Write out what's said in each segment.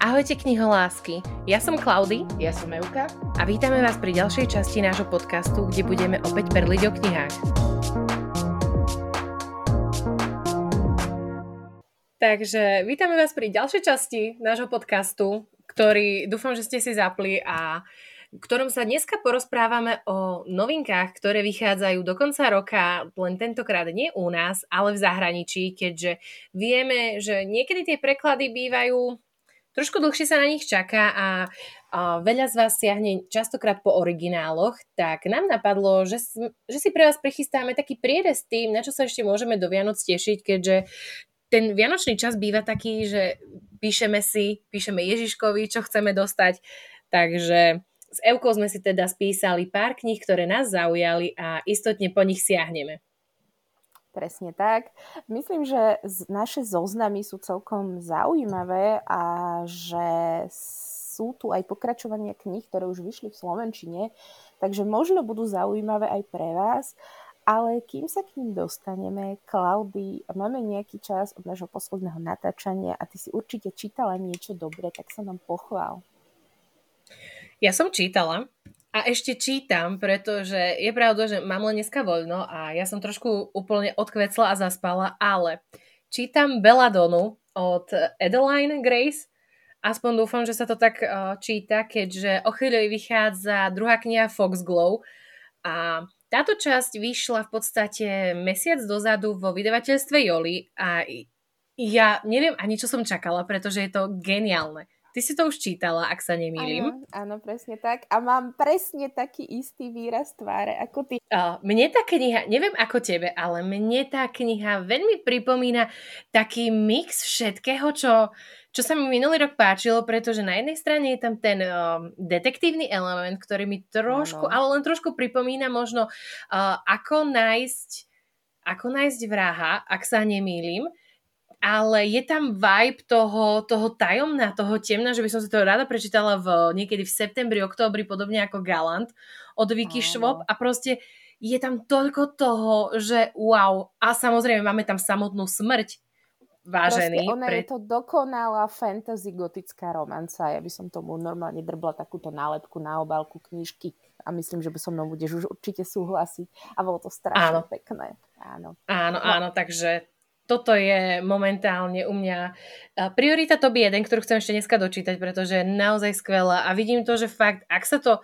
Ahojte kniholásky, ja som Klaudy Ja som Euka. a vítame vás pri ďalšej časti nášho podcastu, kde budeme opäť perliť o knihách. Takže vítame vás pri ďalšej časti nášho podcastu, ktorý dúfam, že ste si zapli a v ktorom sa dneska porozprávame o novinkách, ktoré vychádzajú do konca roka, len tentokrát nie u nás, ale v zahraničí, keďže vieme, že niekedy tie preklady bývajú trošku dlhšie sa na nich čaká a, a veľa z vás siahne častokrát po origináloch, tak nám napadlo, že, že si pre vás prichystáme taký prierez tým, na čo sa ešte môžeme do Vianoc tešiť, keďže ten vianočný čas býva taký, že píšeme si, píšeme Ježiškovi, čo chceme dostať, takže s Evkou sme si teda spísali pár kníh, ktoré nás zaujali a istotne po nich siahneme. Presne tak. Myslím, že naše zoznamy sú celkom zaujímavé a že sú tu aj pokračovania kníh, ktoré už vyšli v Slovenčine, takže možno budú zaujímavé aj pre vás. Ale kým sa k ním dostaneme, Klaudy, máme nejaký čas od nášho posledného natáčania a ty si určite čítala niečo dobré, tak sa nám pochvál. Ja som čítala a ešte čítam, pretože je pravda, že mám len dneska voľno a ja som trošku úplne odkvecla a zaspala, ale čítam Belladonu od Adeline Grace. Aspoň dúfam, že sa to tak uh, číta, keďže o chvíľu vychádza druhá kniha Foxglow a táto časť vyšla v podstate mesiac dozadu vo vydavateľstve Joli a ja neviem ani, čo som čakala, pretože je to geniálne. Ty si to už čítala, ak sa nemýlim. Áno, áno, presne tak. A mám presne taký istý výraz tváre ako ty. Uh, mne tá kniha, neviem ako tebe, ale mne tá kniha veľmi pripomína taký mix všetkého, čo, čo sa mi minulý rok páčilo, pretože na jednej strane je tam ten uh, detektívny element, ktorý mi trošku, Áno. ale len trošku pripomína možno, uh, ako nájsť ako nájsť vraha, ak sa nemýlim, ale je tam vibe toho, toho tajomna, toho temna, že by som si to rada prečítala v, niekedy v septembri, októbri, podobne ako Galant od Vicky. Schwab a proste je tam toľko toho, že wow. A samozrejme máme tam samotnú smrť, vážený. Proste ona pre- je to dokonalá fantasy gotická romanca. Ja by som tomu normálne drbla takúto nálepku na obálku knižky a myslím, že by so mnou budeš už určite súhlasiť. A bolo to strašne Áno. pekné. Áno. Áno, No. áno, takže toto je momentálne u mňa priorita top 1, ktorú chcem ešte dneska dočítať, pretože je naozaj skvelá. A vidím to, že fakt, ak sa to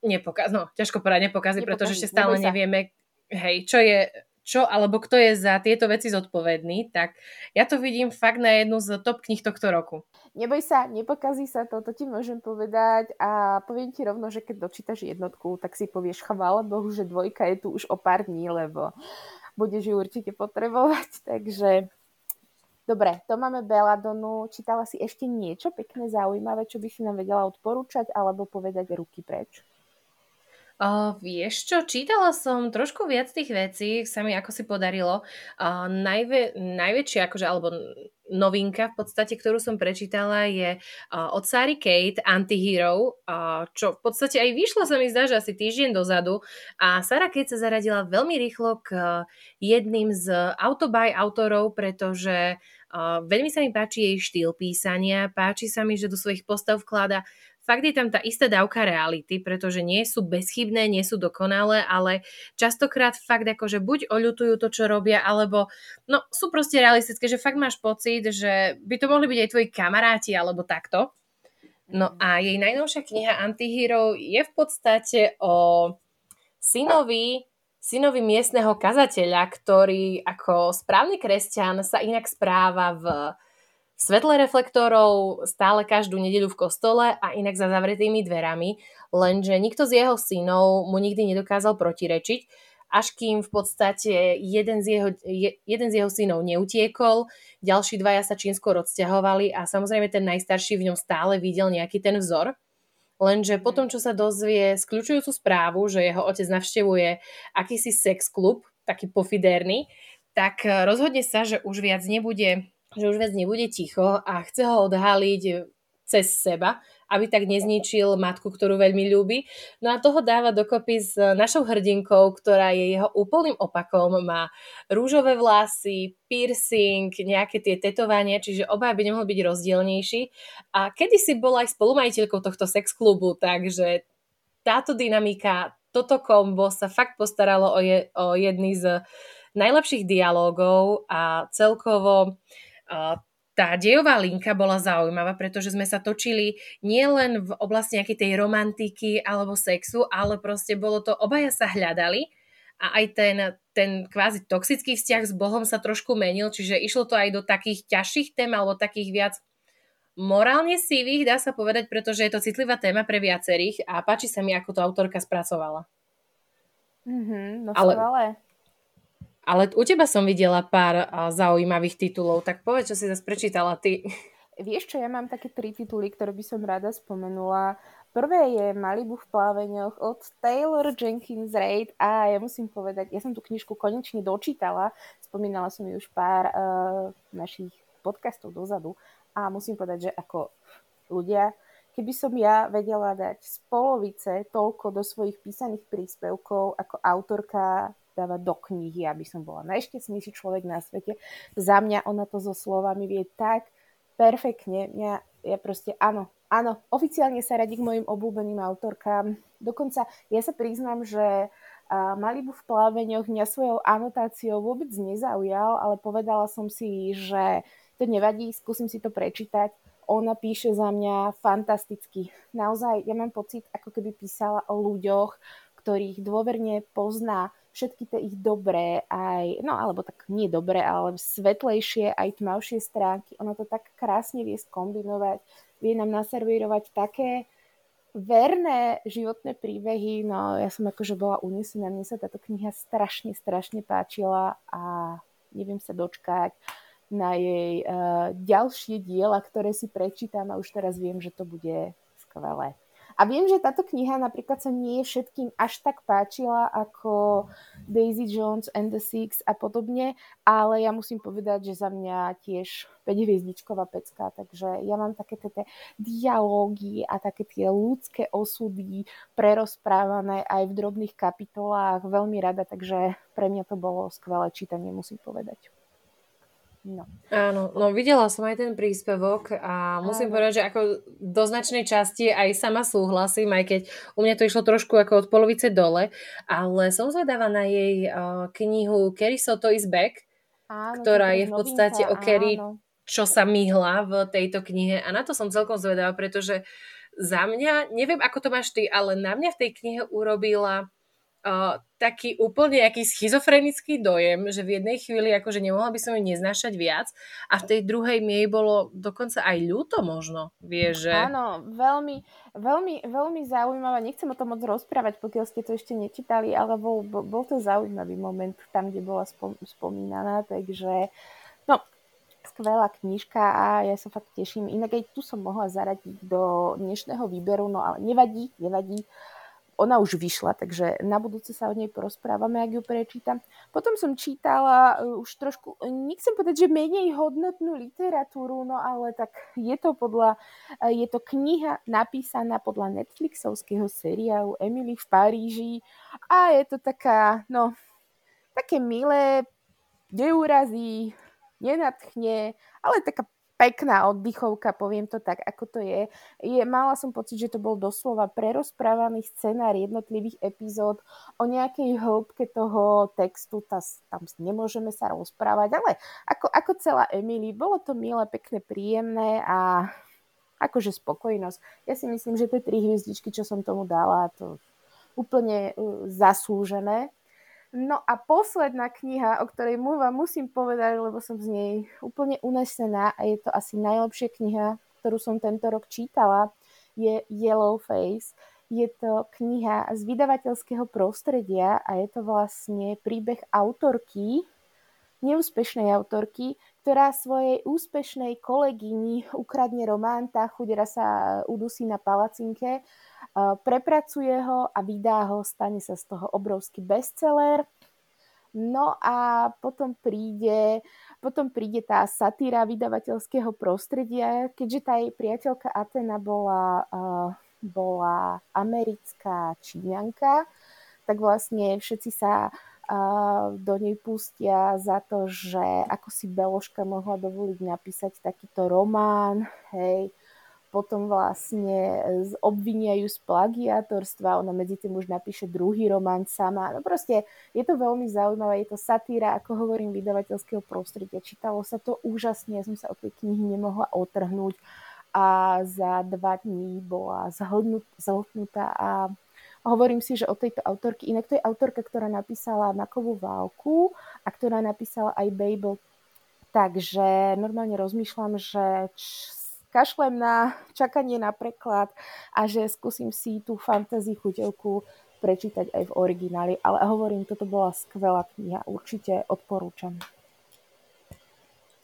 nepokazí, no ťažko povedať nepokazí, Nepokazí, pretože ešte stále nevieme, hej, čo je, čo alebo kto je za tieto veci zodpovedný, tak ja to vidím fakt na jednu z top kníh tohto roku. Neboj sa, nepokazí sa to, to ti môžem povedať. A poviem ti rovno, že keď dočítaš jednotku, tak si povieš chvála Bohu, že dvojka je tu už o pár dní, lebo budeš ju určite potrebovať, takže Dobre, to máme Beladonu. Čítala si ešte niečo pekné, zaujímavé, čo by si nám vedela odporúčať alebo povedať ruky preč? Uh, vieš čo, čítala som trošku viac tých vecí, sa mi ako si podarilo. Uh, najvä, najväčšia, akože, alebo novinka v podstate, ktorú som prečítala je uh, od Sary Kate, Antihero, uh, čo v podstate aj vyšlo sa mi zdá, že asi týždeň dozadu a Sara Kate sa zaradila veľmi rýchlo k uh, jedným z autobaj autorov, pretože uh, veľmi sa mi páči jej štýl písania, páči sa mi, že do svojich postav vklada fakt je tam tá istá dávka reality, pretože nie sú bezchybné, nie sú dokonalé, ale častokrát fakt akože buď oľutujú to, čo robia, alebo no sú proste realistické, že fakt máš pocit, že by to mohli byť aj tvoji kamaráti, alebo takto. No a jej najnovšia kniha Antihero je v podstate o synovi, synovi miestneho kazateľa, ktorý ako správny kresťan sa inak správa v svetle reflektorov stále každú nedeľu v kostole a inak za zavretými dverami, lenže nikto z jeho synov mu nikdy nedokázal protirečiť, až kým v podstate jeden z jeho, je, jeden z jeho synov neutiekol, ďalší dvaja sa čínsko rozťahovali a samozrejme ten najstarší v ňom stále videl nejaký ten vzor. Lenže potom, čo sa dozvie skľúčujúcu správu, že jeho otec navštevuje akýsi sex klub, taký pofiderný, tak eh, rozhodne sa, že už viac nebude že už viac nebude ticho a chce ho odhaliť cez seba, aby tak nezničil matku, ktorú veľmi ľúbi. No a toho dáva dokopy s našou hrdinkou, ktorá je jeho úplným opakom, má rúžové vlasy, piercing, nejaké tie tetovania, čiže obaja by nemohli byť rozdielnejší. A kedysi bola aj spolumajiteľkou tohto sex klubu, takže táto dynamika, toto kombo sa fakt postaralo o, je, o jedný z najlepších dialógov a celkovo uh, tá dejová linka bola zaujímavá, pretože sme sa točili nielen v oblasti nejakej tej romantiky alebo sexu, ale proste bolo to, obaja sa hľadali a aj ten, ten kvázi toxický vzťah s Bohom sa trošku menil, čiže išlo to aj do takých ťažších tém alebo takých viac morálne sivých, dá sa povedať, pretože je to citlivá téma pre viacerých a páči sa mi, ako to autorka spracovala. Mm-hmm, no ale, ale... ale u teba som videla pár zaujímavých titulov, tak povedz, čo si zase prečítala ty. Vieš čo, ja mám také tri tituly, ktoré by som rada spomenula. Prvé je Malibu v pláveňoch od Taylor Jenkins Reid a ja musím povedať, ja som tú knižku konečne dočítala, spomínala som ju už pár uh, našich podcastov dozadu a musím povedať, že ako ľudia, keby som ja vedela dať z polovice toľko do svojich písaných príspevkov ako autorka dávať do knihy, aby som bola najšťastnejší človek na svete. Za mňa ona to so slovami vie tak perfektne. Mňa, ja proste, áno, áno, oficiálne sa radí k mojim obľúbeným autorkám. Dokonca ja sa priznám, že uh, Malibu v pláveňoch mňa svojou anotáciou vôbec nezaujal, ale povedala som si, že to nevadí, skúsim si to prečítať. Ona píše za mňa fantasticky. Naozaj, ja mám pocit, ako keby písala o ľuďoch, ktorých dôverne pozná všetky tie ich dobré, aj, no alebo tak nie dobré, ale svetlejšie, aj tmavšie stránky. Ona to tak krásne vie skombinovať, vie nám naservírovať také verné životné príbehy. No ja som akože bola unesená, mne sa táto kniha strašne, strašne páčila a neviem sa dočkať na jej uh, ďalšie diela, ktoré si prečítam a už teraz viem, že to bude skvelé. A viem, že táto kniha napríklad sa nie všetkým až tak páčila ako Daisy Jones and the Six a podobne, ale ja musím povedať, že za mňa tiež 5-hviezdičková pecka, takže ja mám také tie dialógy a také tie ľudské osudy prerozprávané aj v drobných kapitolách veľmi rada, takže pre mňa to bolo skvelé čítanie, musím povedať. No. Áno, no videla som aj ten príspevok a musím Áno. povedať, že ako do značnej časti aj sama súhlasím, aj keď u mňa to išlo trošku ako od polovice dole, ale som zvedáva na jej uh, knihu Kerry Soto is Back, áno, ktorá je v podstate novinka, o Kerry, čo sa myhla v tejto knihe a na to som celkom zvedavá, pretože za mňa, neviem ako to máš ty, ale na mňa v tej knihe urobila taký úplne aký schizofrenický dojem, že v jednej chvíli akože nemohla by som ju neznášať viac a v tej druhej mi jej bolo dokonca aj ľúto možno, vieš, že... Áno, veľmi, veľmi, veľmi zaujímavé. Nechcem o tom moc rozprávať, pokiaľ ste to ešte nečítali, ale bol, bol to zaujímavý moment tam, kde bola spom, spomínaná, takže no, skvelá knižka a ja sa fakt teším. Inak aj tu som mohla zaradiť do dnešného výberu, no ale nevadí, nevadí. Uh, ona už vyšla, takže na budúce sa o nej porozprávame, ak ju prečítam. Potom som čítala uh, už trošku, nechcem povedať, že menej hodnotnú literatúru, no ale tak je to podľa, uh, je to kniha napísaná podľa Netflixovského seriálu Emily v Paríži a je to taká, no, také milé, neurazí, nenatchne, ale taká pekná oddychovka, poviem to tak, ako to je. je. Mala som pocit, že to bol doslova prerozprávaný scenár jednotlivých epizód o nejakej hĺbke toho textu, tá, tam nemôžeme sa rozprávať, ale ako, ako celá Emily, bolo to milé, pekné, príjemné a akože spokojnosť. Ja si myslím, že tie tri hviezdičky, čo som tomu dala, to úplne uh, zaslúžené. No a posledná kniha, o ktorej mu vám musím povedať, lebo som z nej úplne unesená a je to asi najlepšia kniha, ktorú som tento rok čítala, je Yellow Face. Je to kniha z vydavateľského prostredia a je to vlastne príbeh autorky, neúspešnej autorky, ktorá svojej úspešnej kolegyni ukradne román, tá chudera sa udusí na palacinke prepracuje ho a vydá ho, stane sa z toho obrovský bestseller. No a potom príde Potom príde tá satíra vydavateľského prostredia, keďže tá jej priateľka Atena bola, uh, bola americká číňanka, tak vlastne všetci sa uh, do nej pustia za to, že ako si Beloška mohla dovoliť napísať takýto román, hej, potom vlastne obviniajú z plagiátorstva, ona medzi tým už napíše druhý román sama. No proste je to veľmi zaujímavé, je to satíra, ako hovorím, vydavateľského prostredia. Čítalo sa to úžasne, ja som sa od tej knihy nemohla otrhnúť a za dva dní bola zhltnutá a hovorím si, že od tejto autorky, inak to je autorka, ktorá napísala Makovú válku a ktorá napísala aj Babel, takže normálne rozmýšľam, že kašlem na čakanie na preklad a že skúsim si tú fantasy chuťovku prečítať aj v origináli. Ale hovorím, toto bola skvelá kniha, určite odporúčam.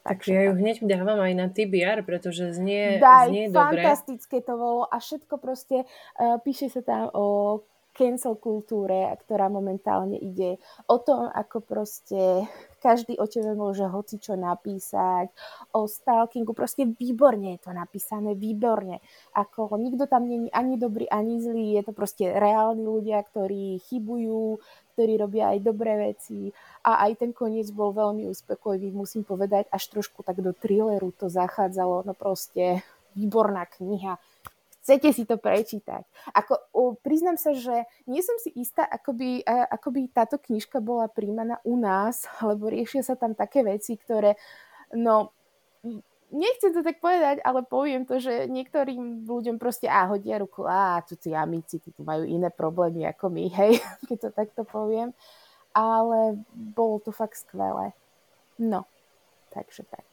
Tak ja ju hneď dávam aj na TBR, pretože znie, Daj, znie dobre. fantastické to bolo a všetko proste, uh, píše sa tam o cancel kultúre, ktorá momentálne ide o tom, ako proste každý o tebe môže hoci čo napísať, o stalkingu, proste výborne je to napísané, výborne. Ako nikto tam není ani dobrý, ani zlý, je to proste reálni ľudia, ktorí chybujú, ktorí robia aj dobré veci. A aj ten koniec bol veľmi uspokojivý, musím povedať, až trošku tak do thrilleru to zachádzalo, no proste výborná kniha chcete si to prečítať. Ako, o, priznám sa, že nie som si istá, ako by, a, ako by táto knižka bola príjmaná u nás, lebo riešia sa tam také veci, ktoré, no, nechcem to tak povedať, ale poviem to, že niektorým ľuďom proste á, hodia ruku, á, tu tí amici, tu majú iné problémy ako my, hej, keď to takto poviem. Ale bolo to fakt skvelé. No, takže tak.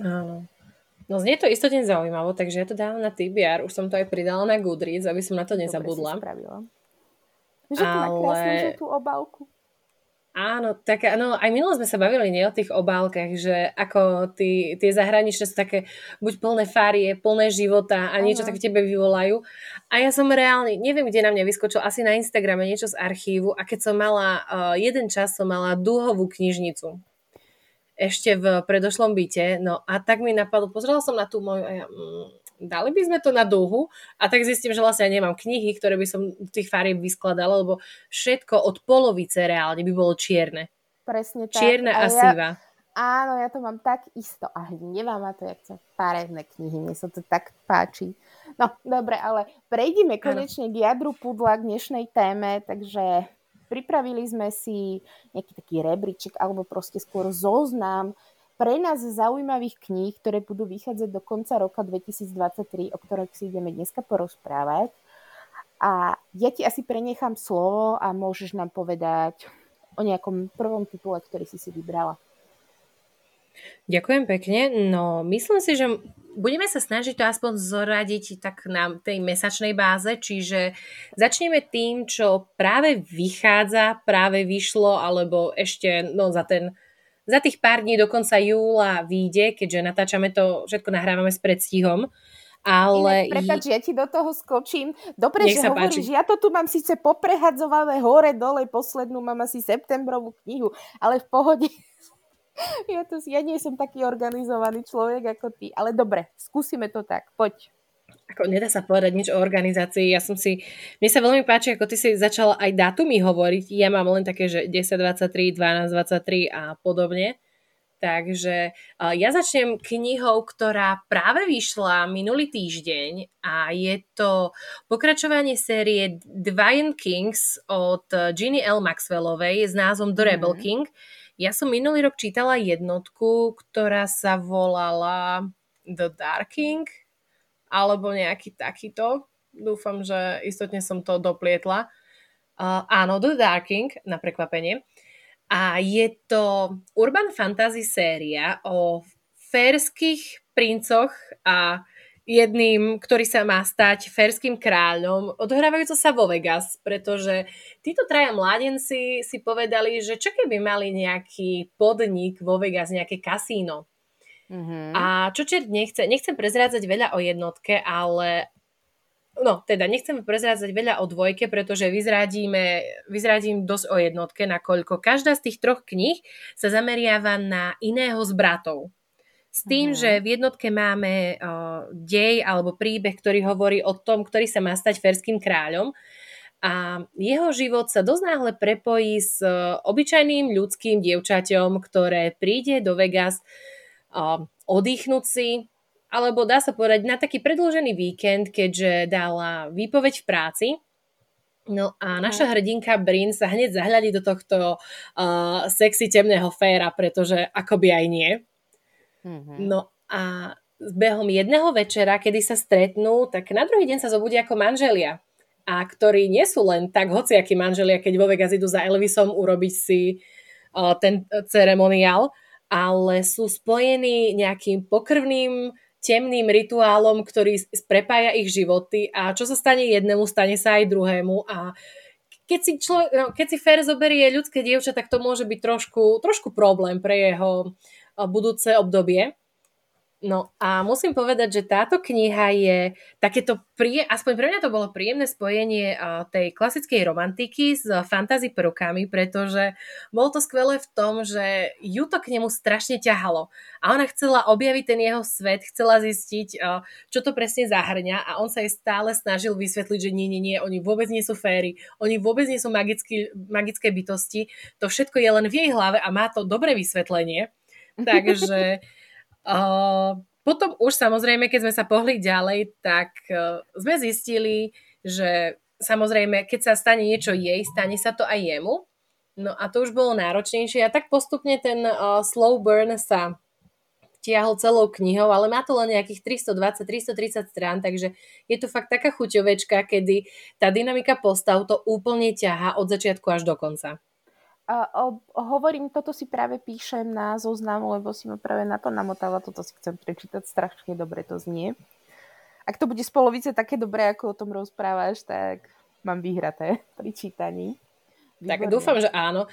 Áno. No znie to istotne zaujímavo, takže ja to dávam na TBR, už som to aj pridala na Goodreads, aby som na to nezabudla. Dobre si spravila. Že Ale... krásnu žltú obálku. Áno, tak áno, aj minulo sme sa bavili nie o tých obálkach, že ako tí, tie zahraničné sú také buď plné farie, plné života a niečo také tebe vyvolajú. A ja som reálne, neviem, kde na mňa vyskočil, asi na Instagrame niečo z archívu a keď som mala, uh, jeden čas som mala dúhovú knižnicu ešte v predošlom byte. No a tak mi napadlo, pozrela som na tú moju a ja, mm, dali by sme to na dlhu a tak zistím, že vlastne ja nemám knihy, ktoré by som tých farieb vyskladala, lebo všetko od polovice reálne by bolo čierne. Presne tak. Čierne a, a. Ja, áno, ja to mám tak isto a hnevá ma to, jak sa farebné knihy, mne sa to tak páči. No, dobre, ale prejdime konečne k jadru pudla, k dnešnej téme, takže Pripravili sme si nejaký taký rebríček alebo proste skôr zoznam pre nás zaujímavých kníh, ktoré budú vychádzať do konca roka 2023, o ktorých si ideme dneska porozprávať. A ja ti asi prenechám slovo a môžeš nám povedať o nejakom prvom titule, ktorý si si vybrala. Ďakujem pekne. No, myslím si, že budeme sa snažiť to aspoň zoradiť tak na tej mesačnej báze, čiže začneme tým, čo práve vychádza, práve vyšlo, alebo ešte no, za ten za tých pár dní do konca júla vyjde, keďže natáčame to, všetko nahrávame s predstihom. Ale... Prepač, ja ti do toho skočím. Dobre, Nech že hovoríš, páči. ja to tu mám síce poprehadzované hore, dole, poslednú mám asi septembrovú knihu, ale v pohode ja, to, ja nie som taký organizovaný človek ako ty, ale dobre, skúsime to tak, poď. Ako nedá sa povedať nič o organizácii. Ja som si, mne sa veľmi páči, ako ty si začala aj dátumy hovoriť. Ja mám len také, že 10.23, 12.23 a podobne. Takže ja začnem knihou, ktorá práve vyšla minulý týždeň a je to pokračovanie série Divine Kings od Ginny L. Maxwellovej s názvom The Rebel mm. King. Ja som minulý rok čítala jednotku, ktorá sa volala The Darking, alebo nejaký takýto. Dúfam, že istotne som to doplietla. Uh, áno, The Darking, na prekvapenie. A je to urban fantasy séria o férských princoch a jedným, ktorý sa má stať ferským kráľom, odohrávajúco sa vo Vegas, pretože títo traja mladenci si povedali, že čo keby mali nejaký podnik vo Vegas, nejaké kasíno. Mm-hmm. A čo čert nechce, nechcem prezrádzať veľa o jednotke, ale no teda nechcem prezrádzať veľa o dvojke, pretože vyzradíme, vyzradím dosť o jednotke, nakoľko každá z tých troch kníh sa zameriava na iného z bratov. S tým, uh-huh. že v jednotke máme uh, dej alebo príbeh, ktorý hovorí o tom, ktorý sa má stať ferským kráľom a jeho život sa dosť náhle prepojí s uh, obyčajným ľudským dievčaťom, ktoré príde do Vegas uh, oddychnúť si, alebo dá sa povedať na taký predlžený víkend, keďže dala výpoveď v práci. No a naša hrdinka Brin sa hneď zahľadí do tohto uh, sexy temného féra, pretože akoby aj nie. Mm-hmm. No a behom jedného večera, kedy sa stretnú, tak na druhý deň sa zobudia ako manželia. A ktorí nie sú len tak hociakí manželia, keď vo Vegas idú za Elvisom urobiť si uh, ten ceremoniál, ale sú spojení nejakým pokrvným temným rituálom, ktorý prepája ich životy a čo sa stane jednému, stane sa aj druhému a keď si, člo, no, keď si Fer zoberie ľudské dievča, tak to môže byť trošku, trošku problém pre jeho budúce obdobie. No a musím povedať, že táto kniha je takéto, prie, aspoň pre mňa to bolo príjemné spojenie tej klasickej romantiky s fantasy prvkami, pretože bolo to skvelé v tom, že ju to k nemu strašne ťahalo. A ona chcela objaviť ten jeho svet, chcela zistiť, čo to presne zahrňa a on sa jej stále snažil vysvetliť, že nie, nie, nie, oni vôbec nie sú féry, oni vôbec nie sú magický, magické bytosti, to všetko je len v jej hlave a má to dobré vysvetlenie. Takže Uh, potom už samozrejme, keď sme sa pohli ďalej, tak uh, sme zistili, že samozrejme, keď sa stane niečo jej, stane sa to aj jemu. No a to už bolo náročnejšie a tak postupne ten uh, slow burn sa tiahol celou knihou, ale má to len nejakých 320-330 strán, takže je to fakt taká chuťovečka, kedy tá dynamika postav to úplne ťaha od začiatku až do konca. A, o, hovorím, toto si práve píšem na zoznamu, lebo si ma práve na to namotala, toto si chcem prečítať, strašne dobre to znie. Ak to bude z polovice také dobré, ako o tom rozprávaš, tak mám vyhraté pri čítaní. Výborné. Tak dúfam, že áno.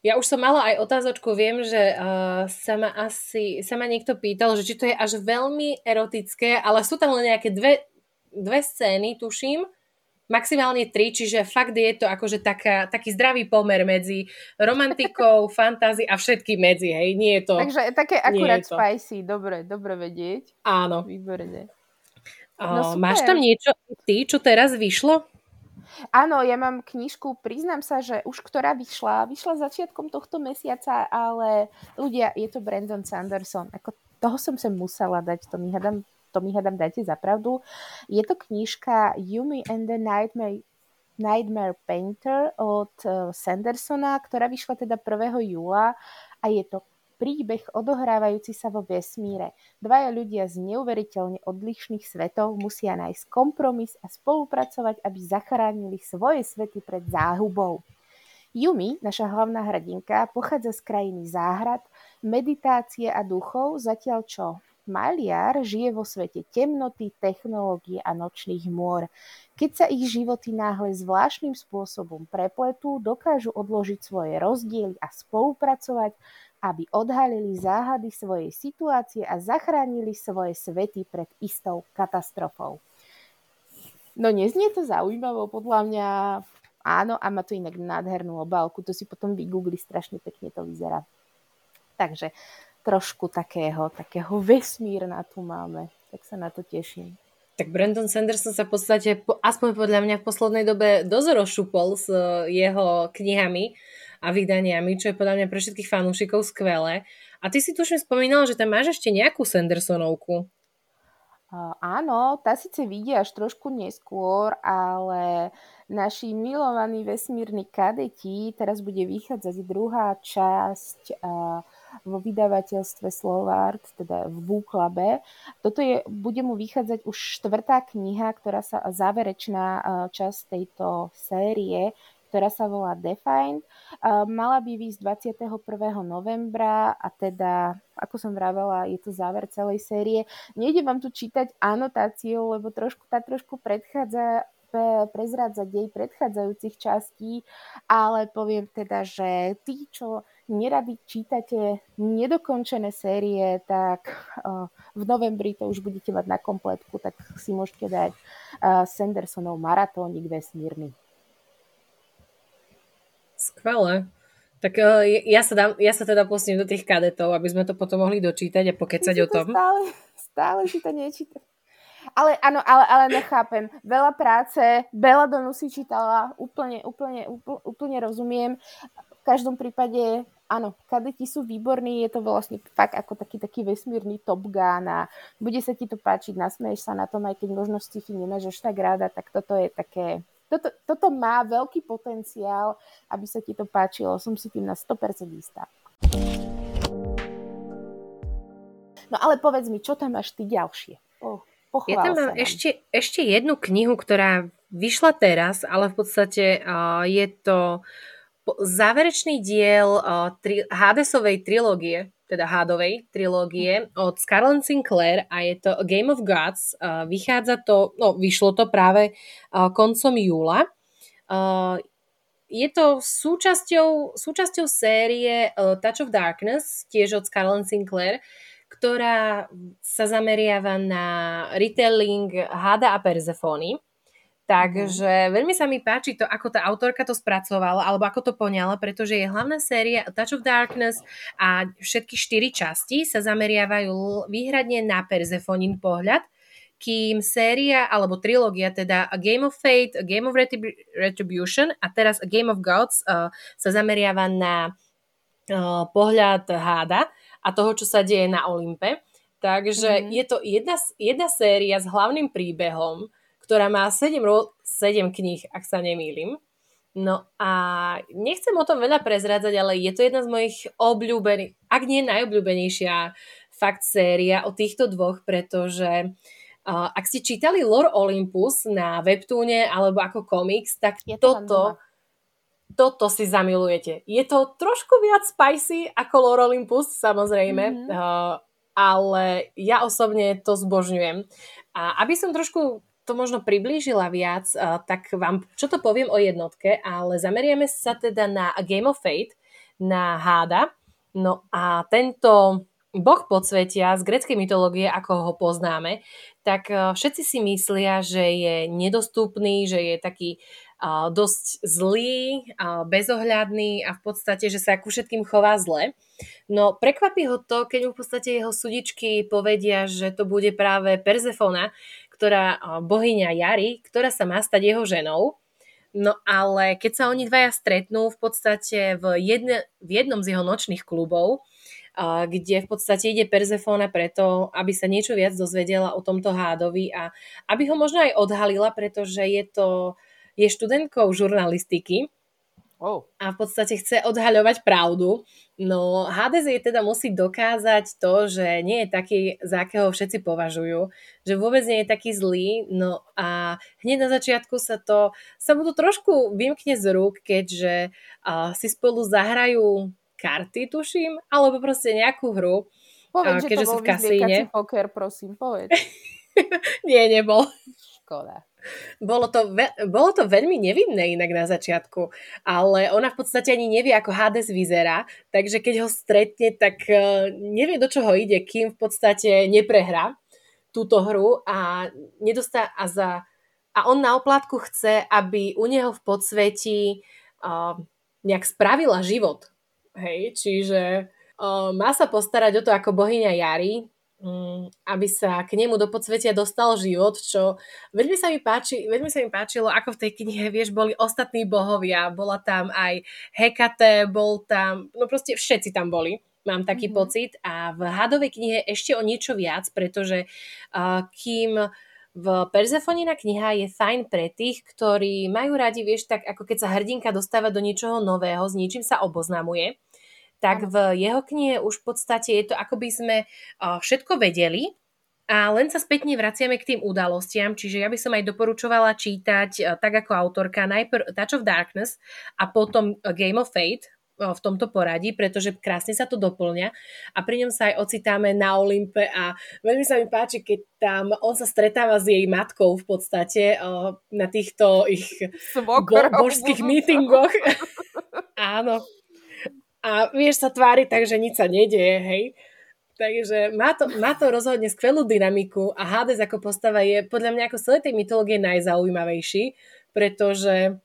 Ja už som mala aj otázočku, viem, že uh, sa ma asi, sa ma niekto pýtal, že či to je až veľmi erotické, ale sú tam len nejaké dve, dve scény, tuším, maximálne tri, čiže fakt je to akože taká, taký zdravý pomer medzi romantikou, fantázi a všetky medzi, hej, nie je to... Takže také akurát spicy, dobre, dobre vedieť. Áno. Výborne. No, máš tam niečo ty, čo teraz vyšlo? Áno, ja mám knižku, priznám sa, že už ktorá vyšla, vyšla začiatkom tohto mesiaca, ale ľudia, je to Brandon Sanderson. Ako toho som sa musela dať, to mi hádam to mi hádam dáte za pravdu. Je to knižka Yumi and the Nightmare, Nightmare Painter od eh, Sandersona, ktorá vyšla teda 1. júla a je to príbeh odohrávajúci sa vo vesmíre. Dvaja ľudia z neuveriteľne odlišných svetov musia nájsť kompromis a spolupracovať, aby zachránili svoje svety pred záhubou. Yumi, naša hlavná hrdinka, pochádza z krajiny záhrad, meditácie a duchov, zatiaľ čo Maliar žije vo svete temnoty, technológie a nočných môr. Keď sa ich životy náhle zvláštnym spôsobom prepletú, dokážu odložiť svoje rozdiely a spolupracovať, aby odhalili záhady svojej situácie a zachránili svoje svety pred istou katastrofou. No neznie to zaujímavo, podľa mňa áno, a má to inak nádhernú obálku, to si potom vygoogli, strašne pekne to vyzerá. Takže trošku takého, takého vesmírna tu máme. Tak sa na to teším. Tak Brandon Sanderson sa v podstate, aspoň podľa mňa v poslednej dobe dosť rozšupol s e, jeho knihami a vydaniami, čo je podľa mňa pre všetkých fanúšikov skvelé. A ty si tuším spomínal, že tam máš ešte nejakú Sandersonovku. Uh, áno, tá síce vidia až trošku neskôr, ale naši milovaní vesmírni kadeti, teraz bude vychádzať druhá časť uh, vo vydavateľstve Slovart, teda v Búklabe. Toto je, bude mu vychádzať už štvrtá kniha, ktorá sa, záverečná e, časť tejto série, ktorá sa volá Defined. Mala by výsť 21. novembra a teda, ako som vravela, je to záver celej série. Nejde vám tu čítať anotáciu, lebo trošku, tá trošku predchádza prezrádzať jej predchádzajúcich častí, ale poviem teda, že tí, čo nerady čítate nedokončené série, tak v novembri to už budete mať na kompletku, tak si môžete dať Sandersonov maratónik vesmírny. Skvelé. Tak uh, ja, sa dám, ja sa teda pustím do tých kadetov, aby sme to potom mohli dočítať a pokecať o tom. Stále, stále si to nečítam. Ale áno, ale, ale nechápem. Veľa práce, Bela Donu si čítala, úplne, úplne, úplne, úplne rozumiem. V každom prípade, áno, kadeti sú výborní, je to vlastne fakt ako taký, taký vesmírny Top Gun a bude sa ti to páčiť, nasmeješ sa na tom, aj keď možno sci-fi nemáš až tak ráda, tak toto je také, toto, toto má veľký potenciál, aby sa ti to páčilo. Som si tým na 100% istá. No ale povedz mi, čo tam máš ty ďalšie? Oh. Ja tam mám ešte, ešte jednu knihu, ktorá vyšla teraz, ale v podstate uh, je to záverečný diel tri, Hadesovej trilógie, teda Hadovej trilógie od Scarlett Sinclair a je to Game of Gods. Uh, vychádza to, no vyšlo to práve uh, koncom júla. Uh, je to súčasťou, súčasťou série Touch of Darkness, tiež od Scarlett Sinclair, ktorá sa zameriava na retelling Hada a Persefony. Takže mm. veľmi sa mi páči to, ako tá autorka to spracovala, alebo ako to poňala, pretože je hlavná séria Touch of Darkness a všetky štyri časti sa zameriavajú výhradne na Persefonin pohľad, kým séria alebo trilógia, teda A Game of Fate, A Game of Retribution a teraz A Game of Gods uh, sa zameriava na uh, pohľad Háda a toho, čo sa deje na Olympe. Takže mm-hmm. je to jedna, jedna séria s hlavným príbehom, ktorá má 7, ro- 7 kníh, ak sa nemýlim. No a nechcem o tom veľa prezrádzať, ale je to jedna z mojich obľúbených, ak nie najobľúbenejšia fakt séria o týchto dvoch, pretože uh, ak ste čítali Lore Olympus na webtúne alebo ako komiks, tak je to toto toto si zamilujete. Je to trošku viac spicy ako Lore Olympus, samozrejme, mm-hmm. uh, ale ja osobne to zbožňujem. A aby som trošku to možno priblížila viac, uh, tak vám čo to poviem o jednotke, ale zameriame sa teda na Game of Fate, na Háda. No a tento boh podsvetia z greckej mytológie, ako ho poznáme, tak uh, všetci si myslia, že je nedostupný, že je taký dosť zlý, bezohľadný a v podstate, že sa ku všetkým chová zle. No prekvapí ho to, keď mu v podstate jeho sudičky povedia, že to bude práve Perzefona, ktorá bohyňa Jary, ktorá sa má stať jeho ženou. No ale keď sa oni dvaja stretnú v podstate v, jedne, v jednom z jeho nočných klubov, kde v podstate ide Perzefóna preto, aby sa niečo viac dozvedela o tomto hádovi a aby ho možno aj odhalila, pretože je to je študentkou žurnalistiky oh. a v podstate chce odhaľovať pravdu. No Hades jej teda musí dokázať to, že nie je taký, za akého všetci považujú, že vôbec nie je taký zlý, no a hneď na začiatku sa to, sa mu to trošku vymkne z rúk, keďže uh, si spolu zahrajú karty, tuším, alebo proste nejakú hru. Povedz, uh, že to bol v poker, prosím, povedz. nie, nebol. Škoda. Bolo to, ve- bolo to veľmi nevinné inak na začiatku, ale ona v podstate ani nevie, ako Hades vyzerá, takže keď ho stretne, tak uh, nevie, do čoho ide, kým v podstate neprehrá túto hru a nedostá a za a on na oplátku chce, aby u neho v podsvetí uh, nejak spravila život. Hej, čiže uh, má sa postarať o to ako bohyňa Jary, Mm, aby sa k nemu do podsvetia dostal život, čo veľmi sa mi, páči, veľmi sa mi páčilo, ako v tej knihe, vieš, boli ostatní bohovia, bola tam aj Hekate, bol tam, no proste všetci tam boli, mám taký mm-hmm. pocit a v hadovej knihe ešte o niečo viac, pretože uh, kým v Perzefonina kniha je fajn pre tých, ktorí majú radi, vieš, tak ako keď sa hrdinka dostáva do niečoho nového, s niečím sa oboznamuje, tak v jeho knihe už v podstate je to, ako by sme všetko vedeli, a len sa spätne vraciame k tým udalostiam, čiže ja by som aj doporučovala čítať tak ako autorka najprv Touch of Darkness a potom Game of Fate v tomto poradí, pretože krásne sa to doplňa. A pri ňom sa aj ocitáme na Olympe a veľmi sa mi páči, keď tam on sa stretáva s jej matkou v podstate na týchto ich bo- božských meetingoch. Áno, a vieš sa tváriť tak, že nič sa nedieje, hej. Takže má to, má to rozhodne skvelú dynamiku a Hades ako postava je podľa mňa ako z celej tej mytológie najzaujímavejší, pretože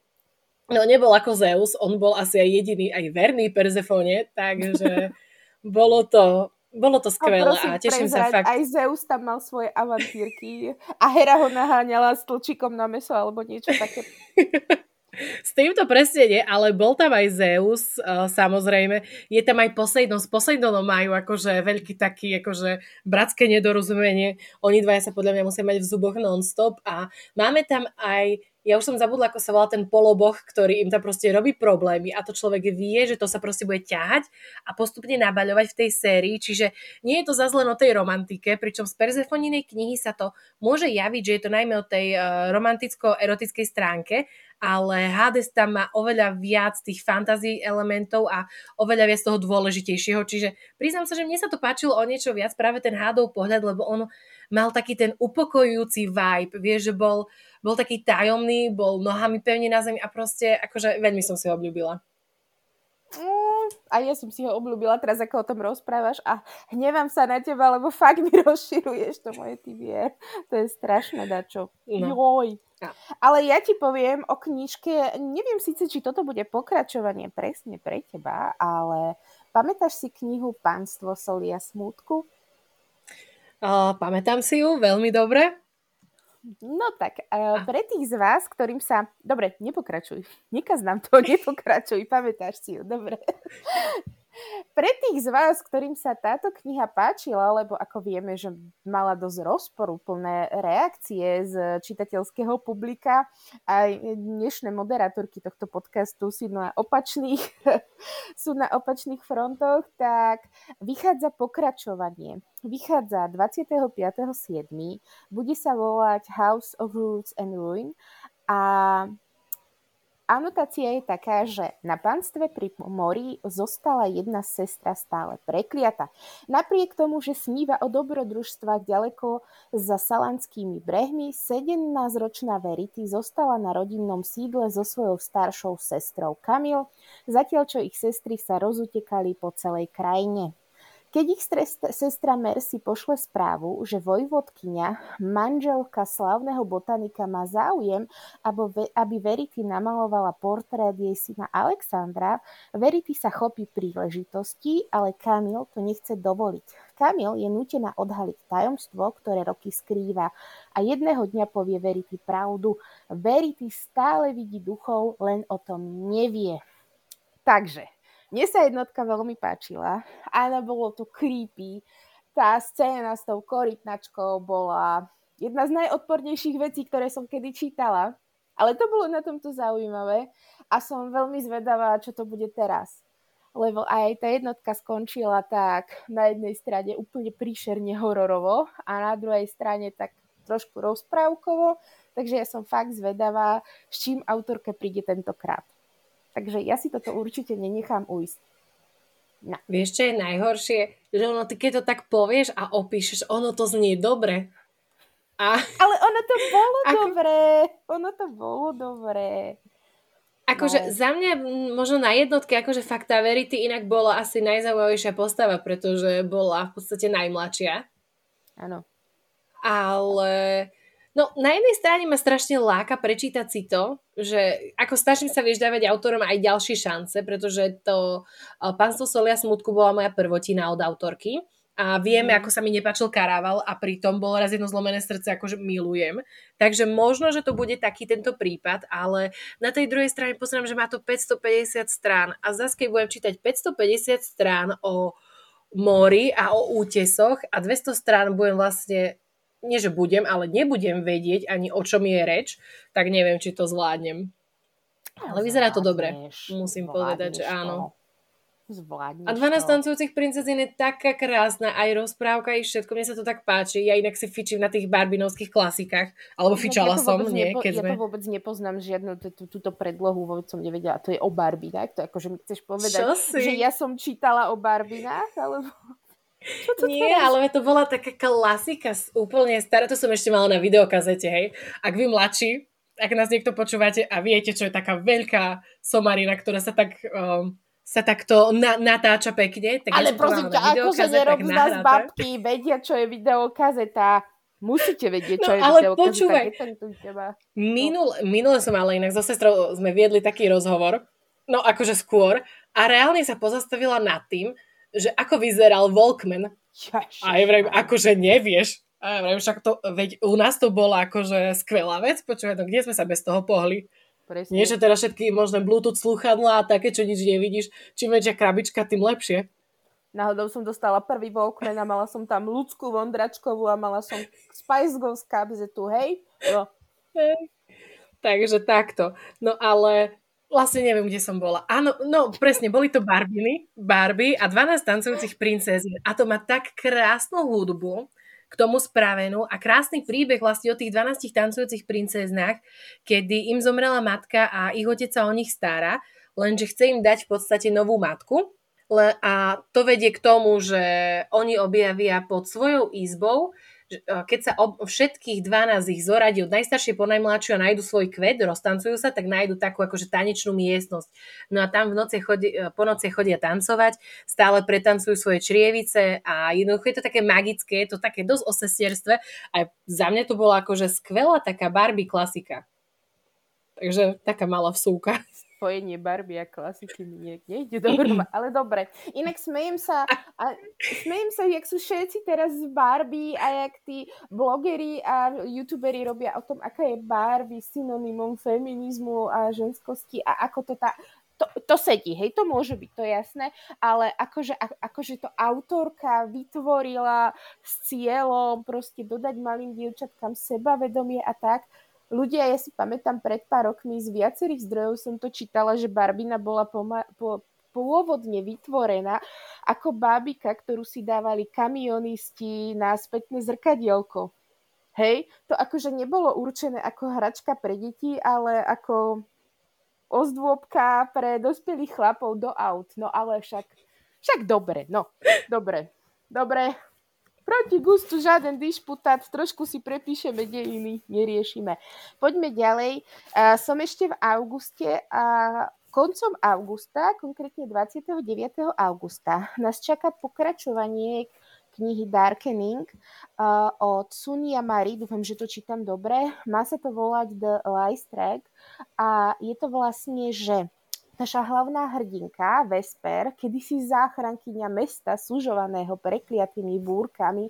no nebol ako Zeus, on bol asi aj jediný, aj verný Perzefone, takže bolo to, bolo to skvelé a, prosím, a teším prezrať, sa fakt. Aj Zeus tam mal svoje avantírky a Hera ho naháňala s tlčikom na meso alebo niečo také. S týmto presne nie, ale bol tam aj Zeus, uh, samozrejme. Je tam aj Poseidon. S Poseidonom majú akože veľký taký akože bratské nedorozumenie. Oni dvaja sa podľa mňa musia mať v zuboch non-stop a máme tam aj ja už som zabudla, ako sa volá ten poloboh, ktorý im tam proste robí problémy a to človek vie, že to sa proste bude ťahať a postupne nabaľovať v tej sérii, čiže nie je to zase len o tej romantike, pričom z Perzefoninej knihy sa to môže javiť, že je to najmä o tej uh, romanticko-erotickej stránke, ale Hades tam má oveľa viac tých fantazí elementov a oveľa viac toho dôležitejšieho, čiže priznám sa, že mne sa to páčilo o niečo viac práve ten hádov pohľad, lebo on mal taký ten upokojujúci vibe, vieš, že bol, bol taký tajomný, bol nohami pevne na zemi a proste akože veľmi som si ho obľúbila. Mm, a ja som si ho obľúbila teraz, ako o tom rozprávaš a hnevám sa na teba, lebo fakt mi rozširuješ to moje TVR. To je strašné, dačo. No. Joj. Ja. Ale ja ti poviem o knižke, neviem síce, či toto bude pokračovanie presne pre teba, ale pamätáš si knihu Pánstvo solia smútku? Uh, pamätám si ju veľmi dobre. No tak, uh, pre tých z vás, ktorým sa... Dobre, nepokračuj. Nekaz nám to, nepokračuj, pamätáš si ju, dobre. Pre tých z vás, ktorým sa táto kniha páčila, lebo ako vieme, že mala dosť rozporúplné reakcie z čitateľského publika, aj dnešné moderátorky tohto podcastu sú na opačných, sú na opačných frontoch, tak vychádza pokračovanie. Vychádza 25.7. Bude sa volať House of Roots and Ruin a Anotácia je taká, že na panstve pri mori zostala jedna sestra stále prekliata. Napriek tomu, že sníva o dobrodružstvách ďaleko za salanskými brehmi, 17-ročná Verity zostala na rodinnom sídle so svojou staršou sestrou Kamil, zatiaľ čo ich sestry sa rozutekali po celej krajine. Keď ich sestra Mercy pošle správu, že vojvodkynia, manželka slávneho botanika má záujem, aby Verity namalovala portrét jej syna Alexandra, Verity sa chopí príležitosti, ale Kamil to nechce dovoliť. Kamil je nutená odhaliť tajomstvo, ktoré roky skrýva a jedného dňa povie Verity pravdu. Verity stále vidí duchov, len o tom nevie. Takže, mne sa jednotka veľmi páčila, ale bolo to creepy. Tá scéna s tou korytnačkou bola jedna z najodpornejších vecí, ktoré som kedy čítala. Ale to bolo na tomto zaujímavé a som veľmi zvedavá, čo to bude teraz. Lebo aj tá jednotka skončila tak na jednej strane úplne príšerne hororovo a na druhej strane tak trošku rozprávkovo. Takže ja som fakt zvedavá, s čím autorka príde tentokrát. Takže ja si toto určite nenechám ujsť. No. Vieš, čo je najhoršie? Že ono, ty keď to tak povieš a opíšeš, ono to znie dobre. A... Ale ono to bolo ako... dobré. Ono to bolo dobré. Akože no. za mňa možno na jednotke, akože fakt tá Verity inak bola asi najzaujímavejšia postava, pretože bola v podstate najmladšia. Áno. Ale No, na jednej strane ma strašne láka prečítať si to, že ako snažím sa vieš dávať autorom aj ďalšie šance, pretože to Pánstvo solia smutku bola moja prvotina od autorky a vieme, mm. ako sa mi nepáčil Karaval a pritom bolo raz jedno zlomené srdce, akože milujem. Takže možno, že to bude taký tento prípad, ale na tej druhej strane pozriem, že má to 550 strán a zase keď budem čítať 550 strán o mori a o útesoch a 200 strán budem vlastne nie že budem, ale nebudem vedieť ani o čom je reč, tak neviem, či to zvládnem. Ale vyzerá to dobre, musím povedať, že áno. Zvládneš a 12 to. tancujúcich princezín je taká krásna, aj rozprávka, aj všetko, mne sa to tak páči. Ja inak si fičím na tých barbinovských klasikách, alebo fičala ja som, nie? Nepo, keď ja sme... to vôbec nepoznám žiadnu tú, túto predlohu, vôbec som nevedela, to je o Barbinách, to akože mi chceš povedať, že ja som čítala o Barbinách, alebo... Nie, teraz? ale to bola taká klasika, úplne stará, to som ešte mala na videokazete, hej. Ak vy mladší, ak nás niekto počúvate a viete, čo je taká veľká somarina, ktorá sa tak um, sa takto na, natáča pekne. Tak Ale prosím ťa, akože nerob z nás babky, vedia, čo je videokazeta. Musíte vedieť, čo no, je ale počúvaj. Minul, minule som ale inak so sestrou sme viedli taký rozhovor, no akože skôr, a reálne sa pozastavila nad tým, že ako vyzeral Walkman. Jaši. A ja vrajím, akože nevieš. A ja vrajím, však to, veď u nás to bola akože skvelá vec, počúvaj, no kde sme sa bez toho pohli? Presne. Nie, že teraz všetky možné Bluetooth sluchadlá a také, čo nič nevidíš. Čím väčšia krabička, tým lepšie. Náhodou som dostala prvý Walkman a mala som tam ľudskú vondračkovú a mala som Spice Girls kabzetu, hej? No. Hey. Takže takto. No ale vlastne neviem, kde som bola. Áno, no presne, boli to Barbiny, Barbie a 12 tancujúcich princezín. A to má tak krásnu hudbu, k tomu spravenú a krásny príbeh vlastne o tých 12 tancujúcich princeznách, kedy im zomrela matka a ich otec sa o nich stará, lenže chce im dať v podstate novú matku a to vedie k tomu, že oni objavia pod svojou izbou, keď sa ob, všetkých 12 ich zoradí od najstaršej po najmladšiu a nájdu svoj kvet, roztancujú sa, tak nájdu takú akože tanečnú miestnosť. No a tam v noci chodí, e, po noci chodia tancovať, stále pretancujú svoje črievice a jednoducho je to také magické, je to také dosť o sestierstve a za mňa to bola akože skvelá taká Barbie klasika. Takže taká malá vsúka spojenie Barbie a klasiky mi nejde dobre, ale dobre. Inak smejem sa, a smejem sa, jak sú všetci teraz z Barbie a jak tí blogeri a youtuberi robia o tom, aká je Barbie synonymom feminizmu a ženskosti a ako to tá, to, to sedí, hej, to môže byť, to je jasné, ale akože, akože to autorka vytvorila s cieľom proste dodať malým dievčatkám sebavedomie a tak, ľudia, ja si pamätám pred pár rokmi z viacerých zdrojov som to čítala, že Barbina bola poma- po, pôvodne vytvorená ako bábika, ktorú si dávali kamionisti na spätné zrkadielko. Hej, to akože nebolo určené ako hračka pre deti, ale ako ozdôbka pre dospelých chlapov do aut. No ale však, však dobre, no, dobre, dobre, proti gustu žiaden dišputát, trošku si prepíšeme dejiny, neriešime. Poďme ďalej. Som ešte v auguste a koncom augusta, konkrétne 29. augusta, nás čaká pokračovanie knihy Darkening uh, od Sunia Mari, dúfam, že to čítam dobre. Má sa to volať The Lice Track a je to vlastne, že Naša hlavná hrdinka, Vesper, kedysi záchrankyňa mesta sužovaného prekliatými búrkami,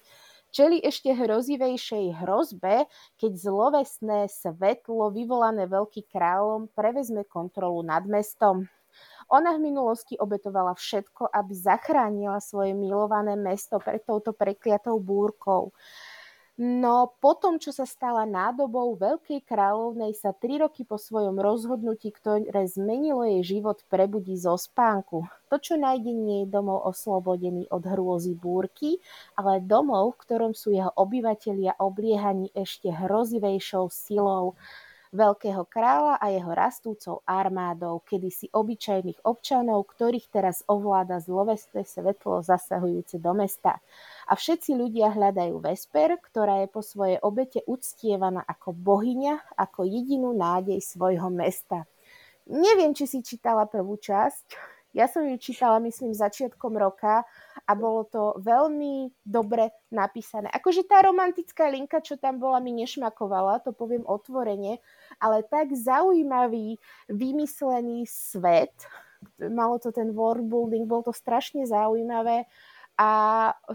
čeli ešte hrozivejšej hrozbe, keď zlovesné svetlo vyvolané veľký kráľom prevezme kontrolu nad mestom. Ona v minulosti obetovala všetko, aby zachránila svoje milované mesto pred touto prekliatou búrkou. No potom, čo sa stala nádobou Veľkej kráľovnej, sa tri roky po svojom rozhodnutí, ktoré zmenilo jej život, prebudí zo spánku. To, čo nájde, nie je domov oslobodený od hrôzy búrky, ale domov, v ktorom sú jeho obyvatelia obliehaní ešte hrozivejšou silou veľkého kráľa a jeho rastúcou armádou, kedysi obyčajných občanov, ktorých teraz ovláda zlovesté svetlo zasahujúce do mesta a všetci ľudia hľadajú Vesper, ktorá je po svojej obete uctievaná ako bohyňa, ako jedinú nádej svojho mesta. Neviem, či si čítala prvú časť. Ja som ju čítala, myslím, začiatkom roka a bolo to veľmi dobre napísané. Akože tá romantická linka, čo tam bola, mi nešmakovala, to poviem otvorene, ale tak zaujímavý, vymyslený svet, malo to ten world building, bolo to strašne zaujímavé a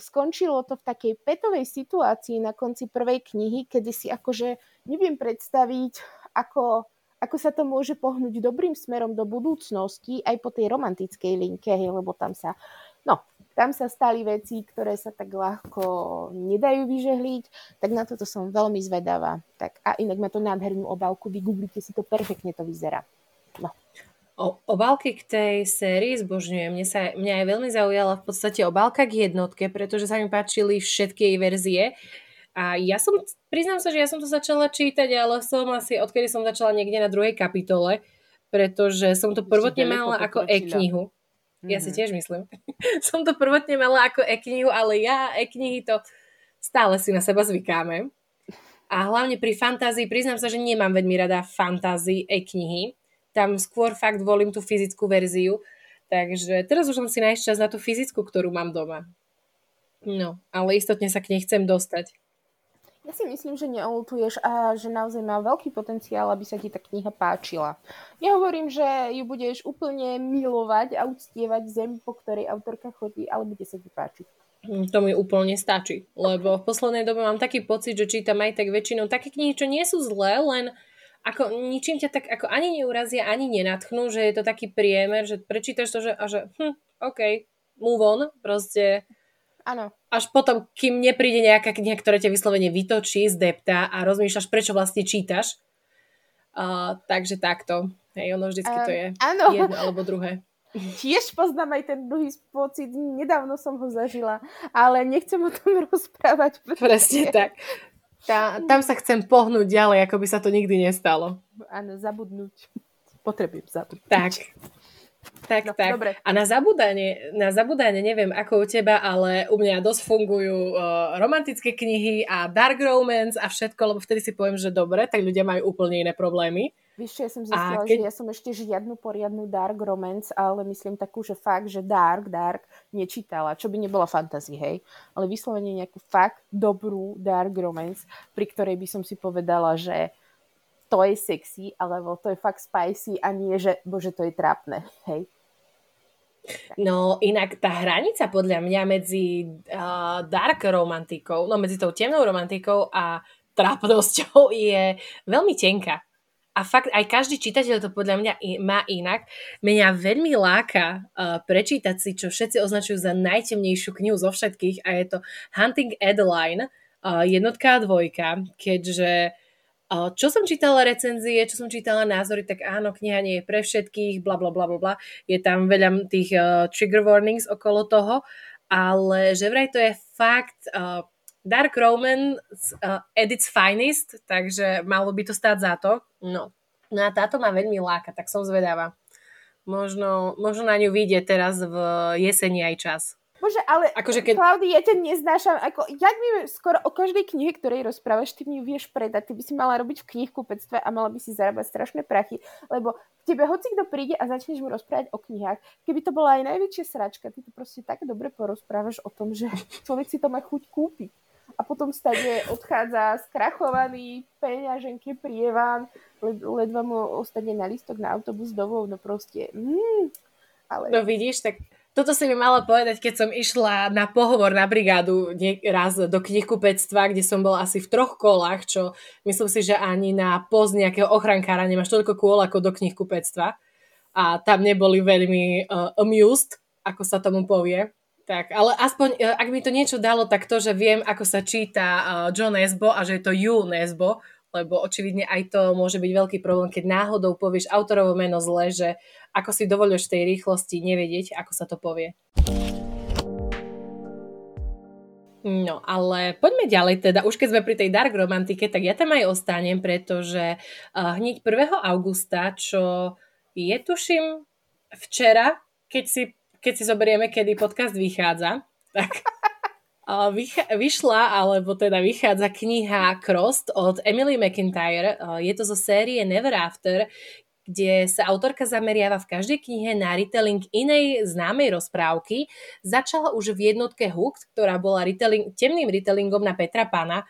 skončilo to v takej petovej situácii na konci prvej knihy, kedy si akože neviem predstaviť, ako, ako sa to môže pohnúť dobrým smerom do budúcnosti aj po tej romantickej linke, hej, lebo tam sa, no, tam sa stali veci, ktoré sa tak ľahko nedajú vyžehliť, tak na toto som veľmi zvedavá. Tak, a inak má to nádhernú obálku, vygooglite si to, perfektne to vyzerá. No. O, obálky k tej sérii zbožňujem. Mne, sa, mňa aj veľmi zaujala v podstate obálka k jednotke, pretože sa mi páčili všetky jej verzie. A ja som, priznám sa, že ja som to začala čítať, ale som asi, odkedy som začala niekde na druhej kapitole, pretože som to prvotne mala ako e-knihu. Ja mm-hmm. si mhm. tiež myslím. som to prvotne mala ako e-knihu, ale ja e-knihy to stále si na seba zvykáme. A hlavne pri fantázii, priznám sa, že nemám veľmi rada fantázii e-knihy, tam skôr fakt volím tú fyzickú verziu. Takže teraz už som si nájsť čas na tú fyzickú, ktorú mám doma. No, ale istotne sa k nej chcem dostať. Ja si myslím, že neolutuješ a že naozaj má veľký potenciál, aby sa ti tá kniha páčila. Nehovorím, že ju budeš úplne milovať a uctievať zem, po ktorej autorka chodí, ale bude sa ti páčiť. Hm, to mi úplne stačí, lebo v poslednej dobe mám taký pocit, že čítam aj tak väčšinou také knihy, čo nie sú zlé, len ako ničím ťa tak ako ani neurazia, ani nenatchnú, že je to taký priemer, že prečítaš to, že, a že hm, OK, move on, proste Áno. Až potom, kým nepríde nejaká kniha, ktorá ťa vyslovene vytočí, zdepta a rozmýšľaš, prečo vlastne čítaš. Uh, takže takto. Hej, ono vždycky uh, to je áno. jedno alebo druhé. Tiež poznám aj ten druhý pocit, nedávno som ho zažila, ale nechcem o tom rozprávať. Presne tak. Tá, tam sa chcem pohnúť ďalej, ako by sa to nikdy nestalo. Áno, zabudnúť. Potrebujem zabudnúť. Tak. Tak, no, tak. Dobre. A na zabudanie, na zabudanie, neviem ako u teba, ale u mňa dosť fungujú uh, romantické knihy a dark romance a všetko, lebo vtedy si poviem, že dobre, tak ľudia majú úplne iné problémy. Víš, ja som zistila, keď... že ja som ešte žiadnu poriadnu dark romance, ale myslím takú, že fakt, že dark, dark nečítala, čo by nebola fantasy, hej, ale vyslovene nejakú fakt dobrú dark romance, pri ktorej by som si povedala, že to je sexy, alebo to je fakt spicy a nie, že bože, to je trápne, hej. No inak tá hranica podľa mňa medzi uh, dark romantikou, no medzi tou temnou romantikou a trápnosťou je veľmi tenká. A fakt aj každý čitateľ to podľa mňa má inak. Mňa veľmi láka uh, prečítať si, čo všetci označujú za najtemnejšiu knihu zo všetkých a je to Hunting Adeline, uh, jednotka a dvojka, keďže čo som čítala recenzie, čo som čítala názory, tak áno, kniha nie je pre všetkých, bla bla bla bla Je tam veľa tých uh, trigger warnings okolo toho, ale že vraj to je fakt uh, Dark Romance uh, at its finest, takže malo by to stáť za to. No. No a táto ma veľmi láka, tak som zvedavá. Možno, možno na ňu vyjde teraz v jeseni aj čas. Bože, ale akože keď... Klaudy, ja ťa neznášam. Ako, jak mi skoro o každej knihe, ktorej rozprávaš, ty mi vieš predať. Ty by si mala robiť v knihkupectve a mala by si zarábať strašné prachy. Lebo k tebe hoci kto príde a začneš mu rozprávať o knihách, keby to bola aj najväčšia sračka, ty to proste tak dobre porozprávaš o tom, že človek si to má chuť kúpiť. A potom stade odchádza skrachovaný peňaženky prievan, led, ledva mu ostane na listok na autobus domov, no proste... Mm, ale... No vidíš, tak toto si mi mala povedať, keď som išla na pohovor na brigádu raz do knihkupectva, kde som bola asi v troch kolách, čo myslím si, že ani na post nejakého ochrankára nemáš toľko kôl ako do knihkupectva. A tam neboli veľmi uh, amused, ako sa tomu povie. Tak, ale aspoň, uh, ak mi to niečo dalo, tak to, že viem, ako sa číta uh, John Nesbo a že je to Ju Nesbo, lebo očividne aj to môže byť veľký problém, keď náhodou povieš autorovo meno zle, že ako si dovolíš tej rýchlosti nevedieť, ako sa to povie. No, ale poďme ďalej teda. Už keď sme pri tej dark romantike, tak ja tam aj ostanem, pretože uh, hneď 1. augusta, čo je tuším včera, keď si, keď si zoberieme, kedy podcast vychádza, tak vyšla, alebo teda vychádza kniha Crossed od Emily McIntyre. Je to zo série Never After, kde sa autorka zameriava v každej knihe na retelling inej známej rozprávky. Začala už v jednotke Hooked, ktorá bola retelling, temným retellingom na Petra Pana,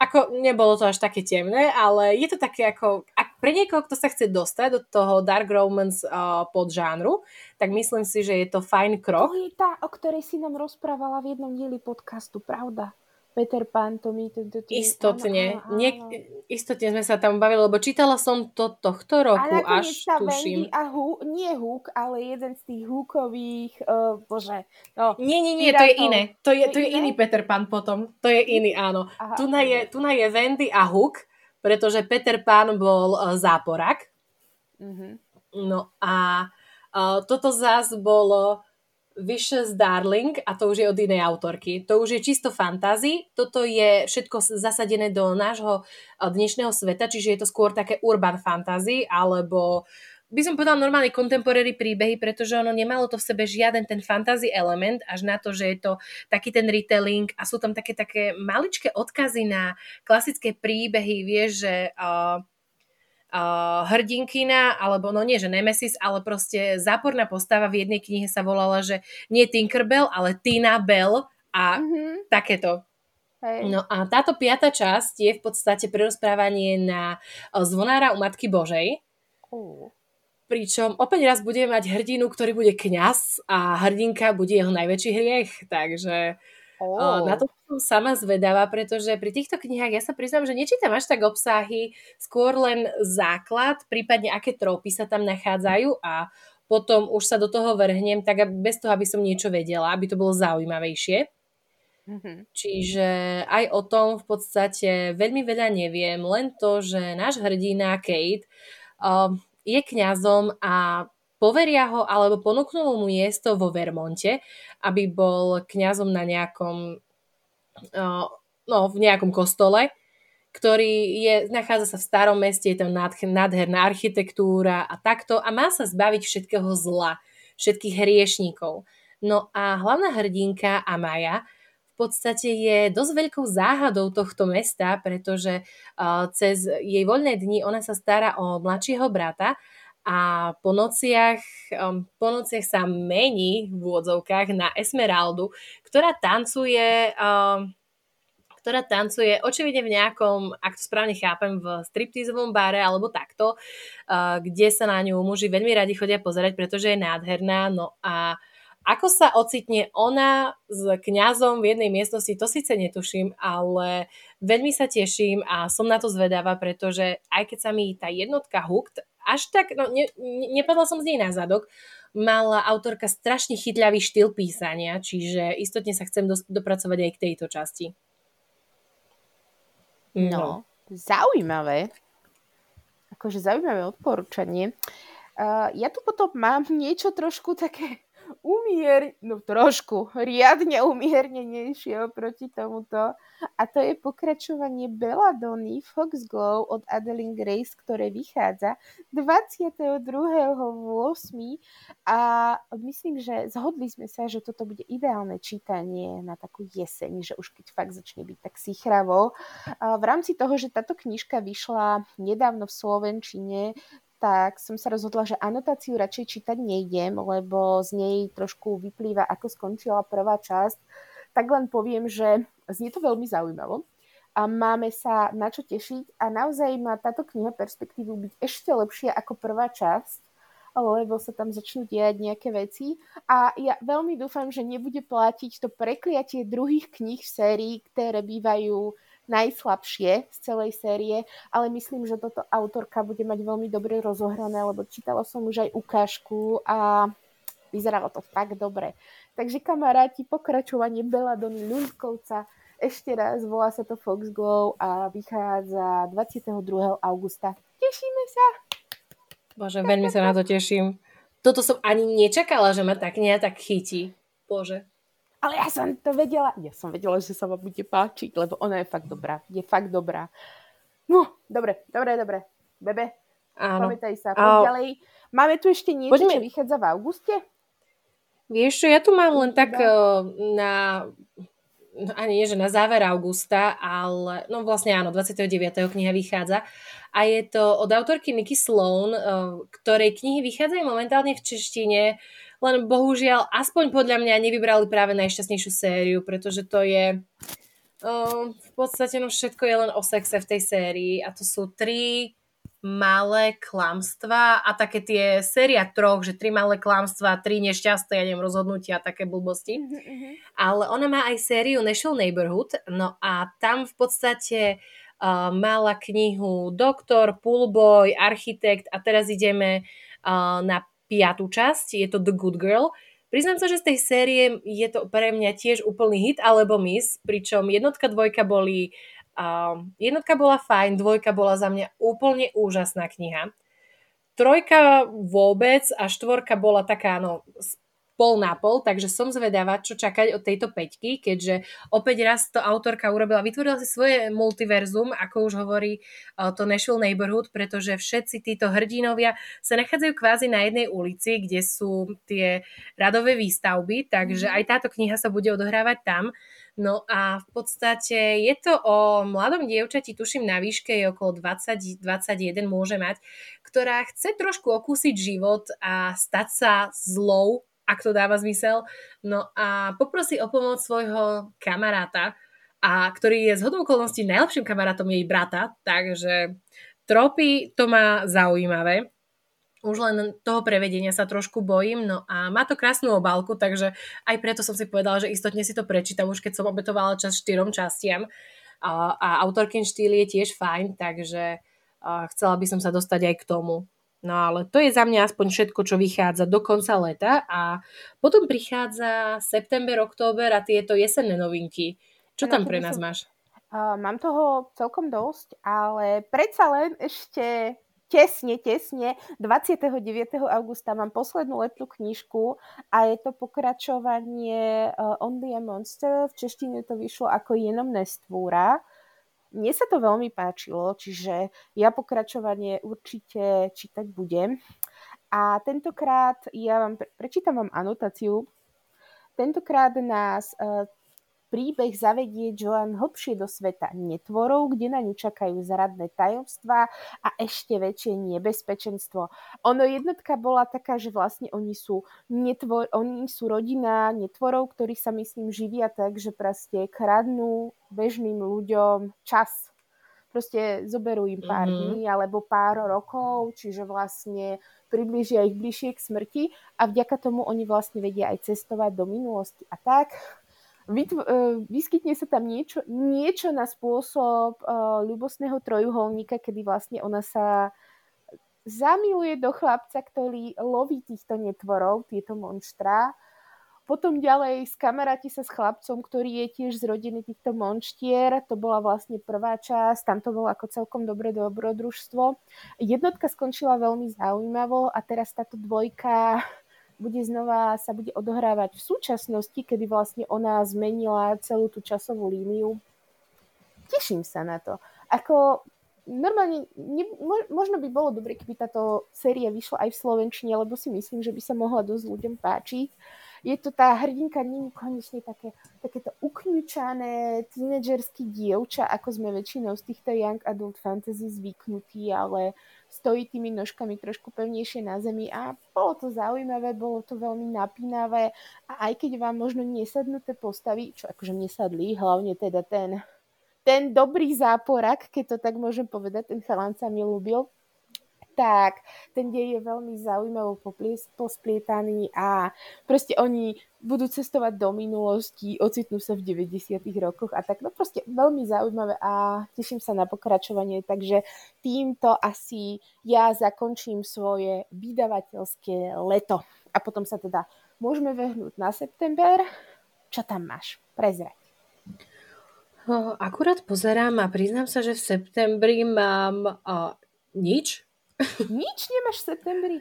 ako nebolo to až také temné, ale je to také ako, ak pre niekoho, kto sa chce dostať do toho dark romance uh, pod žánru, tak myslím si, že je to fajn krok. To je tá, o ktorej si nám rozprávala v jednom dieli podcastu, pravda? Peter Pan, to mi... To, to, to, istotne. Áno, áno, Niek- istotne sme sa tam bavili, lebo čítala som to tohto roku a až sa tuším. a hu- nie Hook, ale jeden z tých Hookových, uh, bože. No, nie, nie, nie, to je iné. To je, to je, iný Peter Pan potom. To je iný, áno. tu, na je, tu na je Wendy a Hook, pretože Peter Pan bol uh, záporak. Mm-hmm. No a uh, toto zás bolo Vicious Darling a to už je od inej autorky. To už je čisto fantasy. Toto je všetko zasadené do nášho dnešného sveta, čiže je to skôr také urban fantasy alebo by som povedala normálne contemporary príbehy, pretože ono nemalo to v sebe žiaden ten fantasy element, až na to, že je to taký ten retelling a sú tam také, také maličké odkazy na klasické príbehy, vieš, že uh, uh, hrdinkina, alebo no nie, že Nemesis, ale proste záporná postava v jednej knihe sa volala, že nie Tinkerbell, ale Tina Bell a mm-hmm. takéto. Hej. No a táto piata časť je v podstate prerozprávanie na zvonára u Matky Božej. Uh. Pričom opäť raz budeme mať hrdinu, ktorý bude kňaz a hrdinka bude jeho najväčší hriech. Takže oh. na to som sama zvedavá, pretože pri týchto knihách ja sa priznám, že nečítam až tak obsahy, skôr len základ, prípadne aké tropy sa tam nachádzajú a potom už sa do toho vrhnem, tak bez toho, aby som niečo vedela, aby to bolo zaujímavejšie. Mm-hmm. Čiže aj o tom v podstate veľmi veľa neviem, len to, že náš hrdina Kate uh, je kňazom a poveria ho alebo ponúknú mu miesto vo Vermonte, aby bol kňazom na nejakom no, v nejakom kostole, ktorý je, nachádza sa v starom meste, je tam nádherná architektúra a takto a má sa zbaviť všetkého zla, všetkých hriešníkov. No a hlavná hrdinka Amaya podstate je dosť veľkou záhadou tohto mesta, pretože cez jej voľné dni ona sa stará o mladšieho brata a po nociach, um, po nociach sa mení v úvodzovkách na Esmeraldu, ktorá tancuje ktorá tancuje očividne v nejakom, ak to správne chápem, v striptizovom bare alebo takto, kde sa na ňu muži veľmi radi chodia pozerať, pretože je nádherná. No a ako sa ocitne ona s kňazom v jednej miestnosti, to síce netuším, ale veľmi sa teším a som na to zvedáva, pretože aj keď sa mi tá jednotka hooked, až tak, no ne, nepadla som z nej na zadok, mala autorka strašne chytľavý štýl písania, čiže istotne sa chcem dos- dopracovať aj k tejto časti. No, no zaujímavé. Akože zaujímavé odporúčanie. Uh, ja tu potom mám niečo trošku také umier, no trošku, riadne umiernenejšie oproti tomuto. A to je pokračovanie Belladony Foxglow od Adeline Grace, ktoré vychádza 22.8. A myslím, že zhodli sme sa, že toto bude ideálne čítanie na takú jeseň, že už keď fakt začne byť tak sichravo. A v rámci toho, že táto knižka vyšla nedávno v Slovenčine, tak som sa rozhodla, že anotáciu radšej čítať nejdem, lebo z nej trošku vyplýva, ako skončila prvá časť. Tak len poviem, že znie to veľmi zaujímavo a máme sa na čo tešiť a naozaj má táto kniha perspektívu byť ešte lepšia ako prvá časť, lebo sa tam začnú diať nejaké veci a ja veľmi dúfam, že nebude platiť to prekliatie druhých kníh v sérii, ktoré bývajú najslabšie z celej série, ale myslím, že toto autorka bude mať veľmi dobre rozohrané, lebo čítala som už aj ukážku a vyzeralo to fakt dobre. Takže kamaráti, pokračovanie Beladony Ľudkovca, ešte raz, volá sa to Foxglow a vychádza 22. augusta. Tešíme sa! Bože, veľmi sa na to teším. Toto som ani nečakala, že ma tak nejak tak chytí. Bože ale ja som to vedela, ja som vedela, že sa vám bude páčiť, lebo ona je fakt dobrá, je fakt dobrá. No, dobre, dobre, dobre. Bebe, Áno. pamätaj sa, poď ďalej. Máme tu ešte niečo, Poďme. čo vychádza v auguste? Vieš čo, ja tu mám len tak uh, na ani nie, že na záver augusta, ale no vlastne áno, 29. kniha vychádza a je to od autorky Niky Sloan, uh, ktorej knihy vychádzajú momentálne v češtine len bohužiaľ, aspoň podľa mňa nevybrali práve najšťastnejšiu sériu, pretože to je uh, v podstate no všetko je len o sexe v tej sérii a to sú tri malé klamstvá a také tie séria troch, že tri malé klamstvá, tri nešťastné, ja neviem, rozhodnutia a také blbosti. Mm-hmm. Ale ona má aj sériu National Neighborhood, no a tam v podstate uh, mala knihu Doktor, Poolboy, Architekt a teraz ideme uh, na piatú časť, je to The Good Girl. Priznám sa, že z tej série je to pre mňa tiež úplný hit alebo miss, pričom jednotka, dvojka boli uh, jednotka bola fajn, dvojka bola za mňa úplne úžasná kniha. Trojka vôbec a štvorka bola taká, no, pol na pol, takže som zvedavá, čo čakať od tejto peťky, keďže opäť raz to autorka urobila, vytvorila si svoje multiverzum, ako už hovorí uh, to Nashville Neighborhood, pretože všetci títo hrdinovia sa nachádzajú kvázi na jednej ulici, kde sú tie radové výstavby, takže mhm. aj táto kniha sa bude odohrávať tam. No a v podstate je to o mladom dievčati, tuším na výške je okolo 20-21 môže mať, ktorá chce trošku okúsiť život a stať sa zlou, ak to dáva zmysel. No a poprosí o pomoc svojho kamaráta, a ktorý je z hodou okolností najlepším kamarátom jej brata, takže tropy to má zaujímavé už len toho prevedenia sa trošku bojím, no a má to krásnu obálku, takže aj preto som si povedala, že istotne si to prečítam, už keď som obetovala čas štyrom častiam a, a autorkin štýl je tiež fajn, takže chcela by som sa dostať aj k tomu. No ale to je za mňa aspoň všetko, čo vychádza do konca leta a potom prichádza september, október a tieto jesenné novinky. Čo tam pre nás máš? Uh, mám toho celkom dosť, ale predsa len ešte tesne, tesne 29. augusta mám poslednú letnú knižku a je to pokračovanie uh, Only a Monster. V češtine to vyšlo ako Jenom nestvúra. Mne sa to veľmi páčilo, čiže ja pokračovanie určite čítať budem. A tentokrát, ja vám prečítam vám anotáciu, tentokrát nás uh, príbeh zavedie Joan hlbšie do sveta netvorov, kde na ňu čakajú zradné tajomstvá a ešte väčšie nebezpečenstvo. Ono jednotka bola taká, že vlastne oni sú, netvor, oni sú rodina netvorov, ktorí sa myslím živia tak, že proste kradnú bežným ľuďom čas. Proste zoberú im pár mm-hmm. dní alebo pár rokov, čiže vlastne približia ich bližšie k smrti a vďaka tomu oni vlastne vedia aj cestovať do minulosti a tak vyskytne sa tam niečo, niečo na spôsob uh, ľubostného trojuholníka, kedy vlastne ona sa zamiluje do chlapca, ktorý loví týchto netvorov, tieto monštra. Potom ďalej skamaráti sa s chlapcom, ktorý je tiež z rodiny týchto monštier. To bola vlastne prvá časť, tam to bolo ako celkom dobré dobrodružstvo. Jednotka skončila veľmi zaujímavo a teraz táto dvojka bude znova sa bude odohrávať v súčasnosti, kedy vlastne ona zmenila celú tú časovú líniu. Teším sa na to. Ako normálne, ne, možno by bolo dobre, keby táto séria vyšla aj v Slovenčine, lebo si myslím, že by sa mohla dosť ľuďom páčiť. Je to tá hrdinka, nie je konečne také, takéto ukňučané tínedžerský dievča, ako sme väčšinou z týchto young adult fantasy zvyknutí, ale stojí tými nožkami trošku pevnejšie na zemi a bolo to zaujímavé, bolo to veľmi napínavé a aj keď vám možno nesadnú tie postavy, čo akože mne hlavne teda ten, ten dobrý záporak, keď to tak môžem povedať, ten chalan sa mi ľúbil, tak ten dej je veľmi zaujímavo posplietaný a proste oni budú cestovať do minulosti, ocitnú sa v 90. rokoch a tak. No proste veľmi zaujímavé a teším sa na pokračovanie, takže týmto asi ja zakončím svoje vydavateľské leto. A potom sa teda môžeme vehnúť na september. Čo tam máš? Prezrať. Akurát pozerám a priznám sa, že v septembri mám uh, nič, nič nemáš v septembri?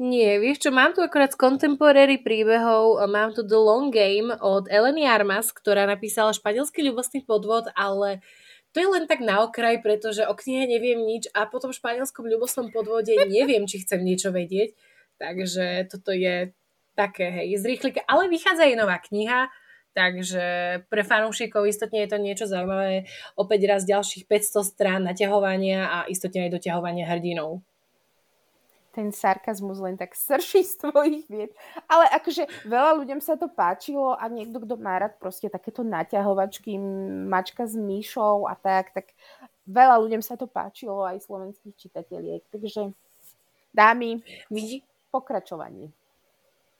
Nie, vieš čo, mám tu akorát z contemporary príbehov, mám tu The Long Game od Eleny Armas, ktorá napísala španielský ľubostný podvod, ale to je len tak na okraj, pretože o knihe neviem nič a po tom španielskom ľubostnom podvode neviem, či chcem niečo vedieť. Takže toto je také, hej, z. Ale vychádza aj nová kniha, Takže pre fanúšikov istotne je to niečo zaujímavé. Opäť raz ďalších 500 strán naťahovania a istotne aj doťahovania hrdinov ten sarkazmus len tak srší z tvojich vied. Ale akože veľa ľuďom sa to páčilo a niekto, kto má rád proste takéto naťahovačky, mačka s myšou a tak, tak veľa ľuďom sa to páčilo aj slovenských čitatieliek. Takže dámy, Vidí? pokračovanie.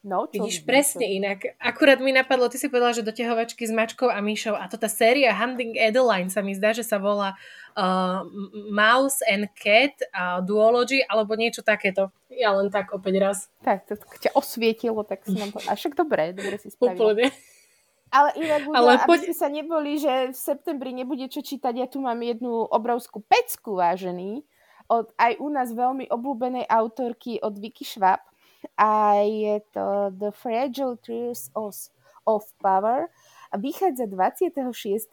No, čo Vidíš, presne čo? inak. Akurát mi napadlo, ty si povedala, že doťahovačky s mačkou a myšou a to tá séria Hunting Adeline sa mi zdá, že sa volá uh, Mouse and Cat uh, Duology alebo niečo takéto. Ja len tak opäť raz. Tak, to ťa osvietilo, tak si nám to... A však dobre, dobre si spravila. Úplne. Ale inak, Ale aby poď... ste sa neboli, že v septembri nebude čo čítať, ja tu mám jednu obrovskú pecku, vážený, od aj u nás veľmi obľúbenej autorky od Vicky Schwab, a je to The Fragile Truth of, of Power a vychádza 26.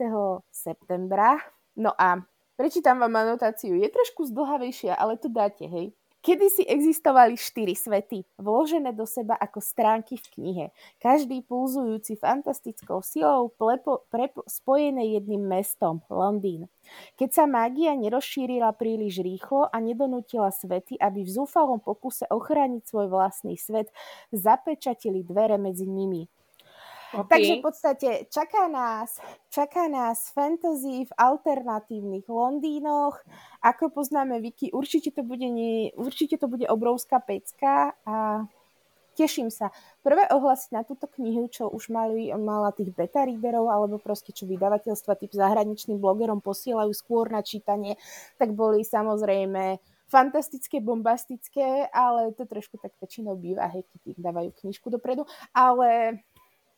septembra. No a prečítam vám anotáciu. Je trošku zdlhavejšia, ale to dáte, hej. Kedy si existovali štyri svety, vložené do seba ako stránky v knihe, každý pulzujúci fantastickou silou plepo, prepo, spojené jedným mestom, Londýn. Keď sa mágia nerozšírila príliš rýchlo a nedonútila svety, aby v zúfalom pokuse ochrániť svoj vlastný svet, zapečatili dvere medzi nimi. Okay. Takže v podstate čaká nás, čaká nás fantasy v alternatívnych Londýnoch. Ako poznáme Viki, určite to bude, nie, určite to bude obrovská pecka a teším sa. Prvé ohlasy na túto knihu, čo už mali, mala tých beta readerov, alebo proste čo vydavateľstva typ zahraničným blogerom posielajú skôr na čítanie, tak boli samozrejme fantastické, bombastické, ale to trošku tak väčšinou býva, hej, keď dávajú knižku dopredu. Ale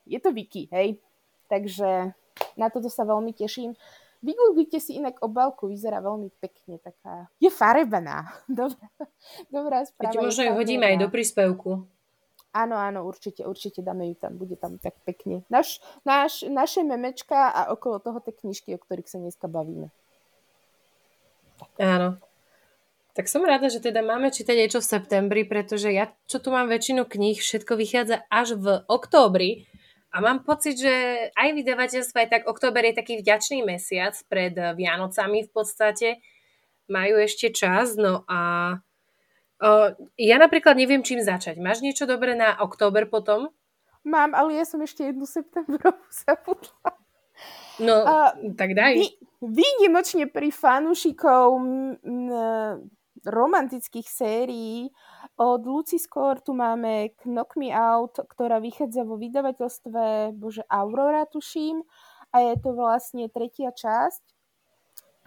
je to Wiki, hej. Takže na toto sa veľmi teším. Vygooglite si inak obálku, vyzerá veľmi pekne, taká, je farebná. Dobrá, dobrá správa. Keď možno ju hodíme aj do príspevku. Áno, áno, určite, určite dáme ju tam, bude tam tak pekne. Naš, naš, naše memečka a okolo toho tie knižky, o ktorých sa dneska bavíme. Áno. Tak som rada, že teda máme čítať niečo v septembri, pretože ja, čo tu mám väčšinu kníh, všetko vychádza až v októbri, a mám pocit, že aj vydavateľstvo, aj tak október je taký vďačný mesiac pred Vianocami v podstate. Majú ešte čas, no a o, ja napríklad neviem, čím začať. Máš niečo dobré na október potom? Mám, ale ja som ešte jednu septembrovú zabudla. No, a, tak daj. Vy, výnimočne pri fanúšikov romantických sérií od Lucy Score tu máme Knock Me Out, ktorá vychádza vo vydavateľstve, bože, Aurora tuším. A je to vlastne tretia časť.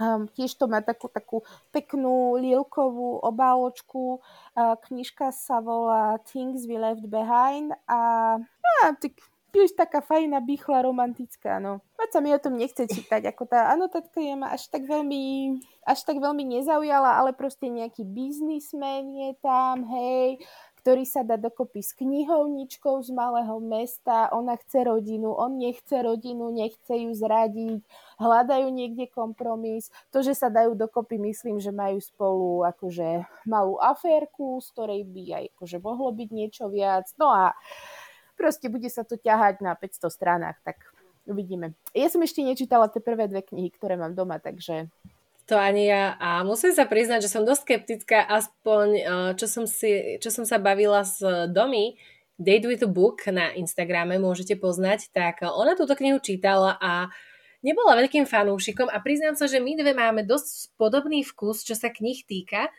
Um, tiež to má takú, takú peknú lilkovú obáločku. Uh, knižka sa volá Things We Left Behind a, a tak tiež taká fajná, býchla, romantická, no. Moc sa mi o tom nechce čítať, ako tá anotatka je ma až tak veľmi, až tak veľmi nezaujala, ale proste nejaký biznismen je tam, hej, ktorý sa dá dokopy s knihovničkou z malého mesta, ona chce rodinu, on nechce rodinu, nechce ju zradiť, hľadajú niekde kompromis. To, že sa dajú dokopy, myslím, že majú spolu akože malú aférku, z ktorej by aj akože mohlo byť niečo viac. No a proste bude sa to ťahať na 500 stranách, tak uvidíme. Ja som ešte nečítala tie prvé dve knihy, ktoré mám doma, takže... To ani ja. A musím sa priznať, že som dosť skeptická, aspoň eh, čo som, si, čo som sa bavila s Domy, Date with a Book na Instagrame, môžete poznať, tak ona túto knihu čítala a nebola veľkým fanúšikom a priznám sa, že my dve máme dosť podobný vkus, čo sa knih týka,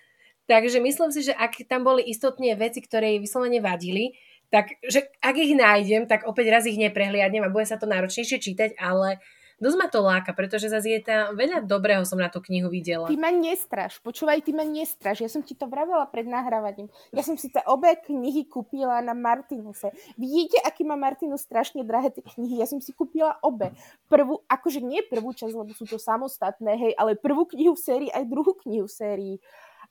takže myslím si, že ak tam boli istotne veci, ktoré jej vyslovene vadili, tak že ak ich nájdem, tak opäť raz ich neprehliadnem a bude sa to náročnejšie čítať, ale dosť ma to láka, pretože zase je tam veľa dobrého som na tú knihu videla. Ty ma nestraš, počúvaj, ty ma nestraš. Ja som ti to vravela pred nahrávaním. Ja som si tie obe knihy kúpila na Martinuse. Vidíte, aký má Martinus strašne drahé tie knihy? Ja som si kúpila obe. Prvú, akože nie prvú časť, lebo sú to samostatné, hej, ale prvú knihu v sérii, aj druhú knihu v sérii.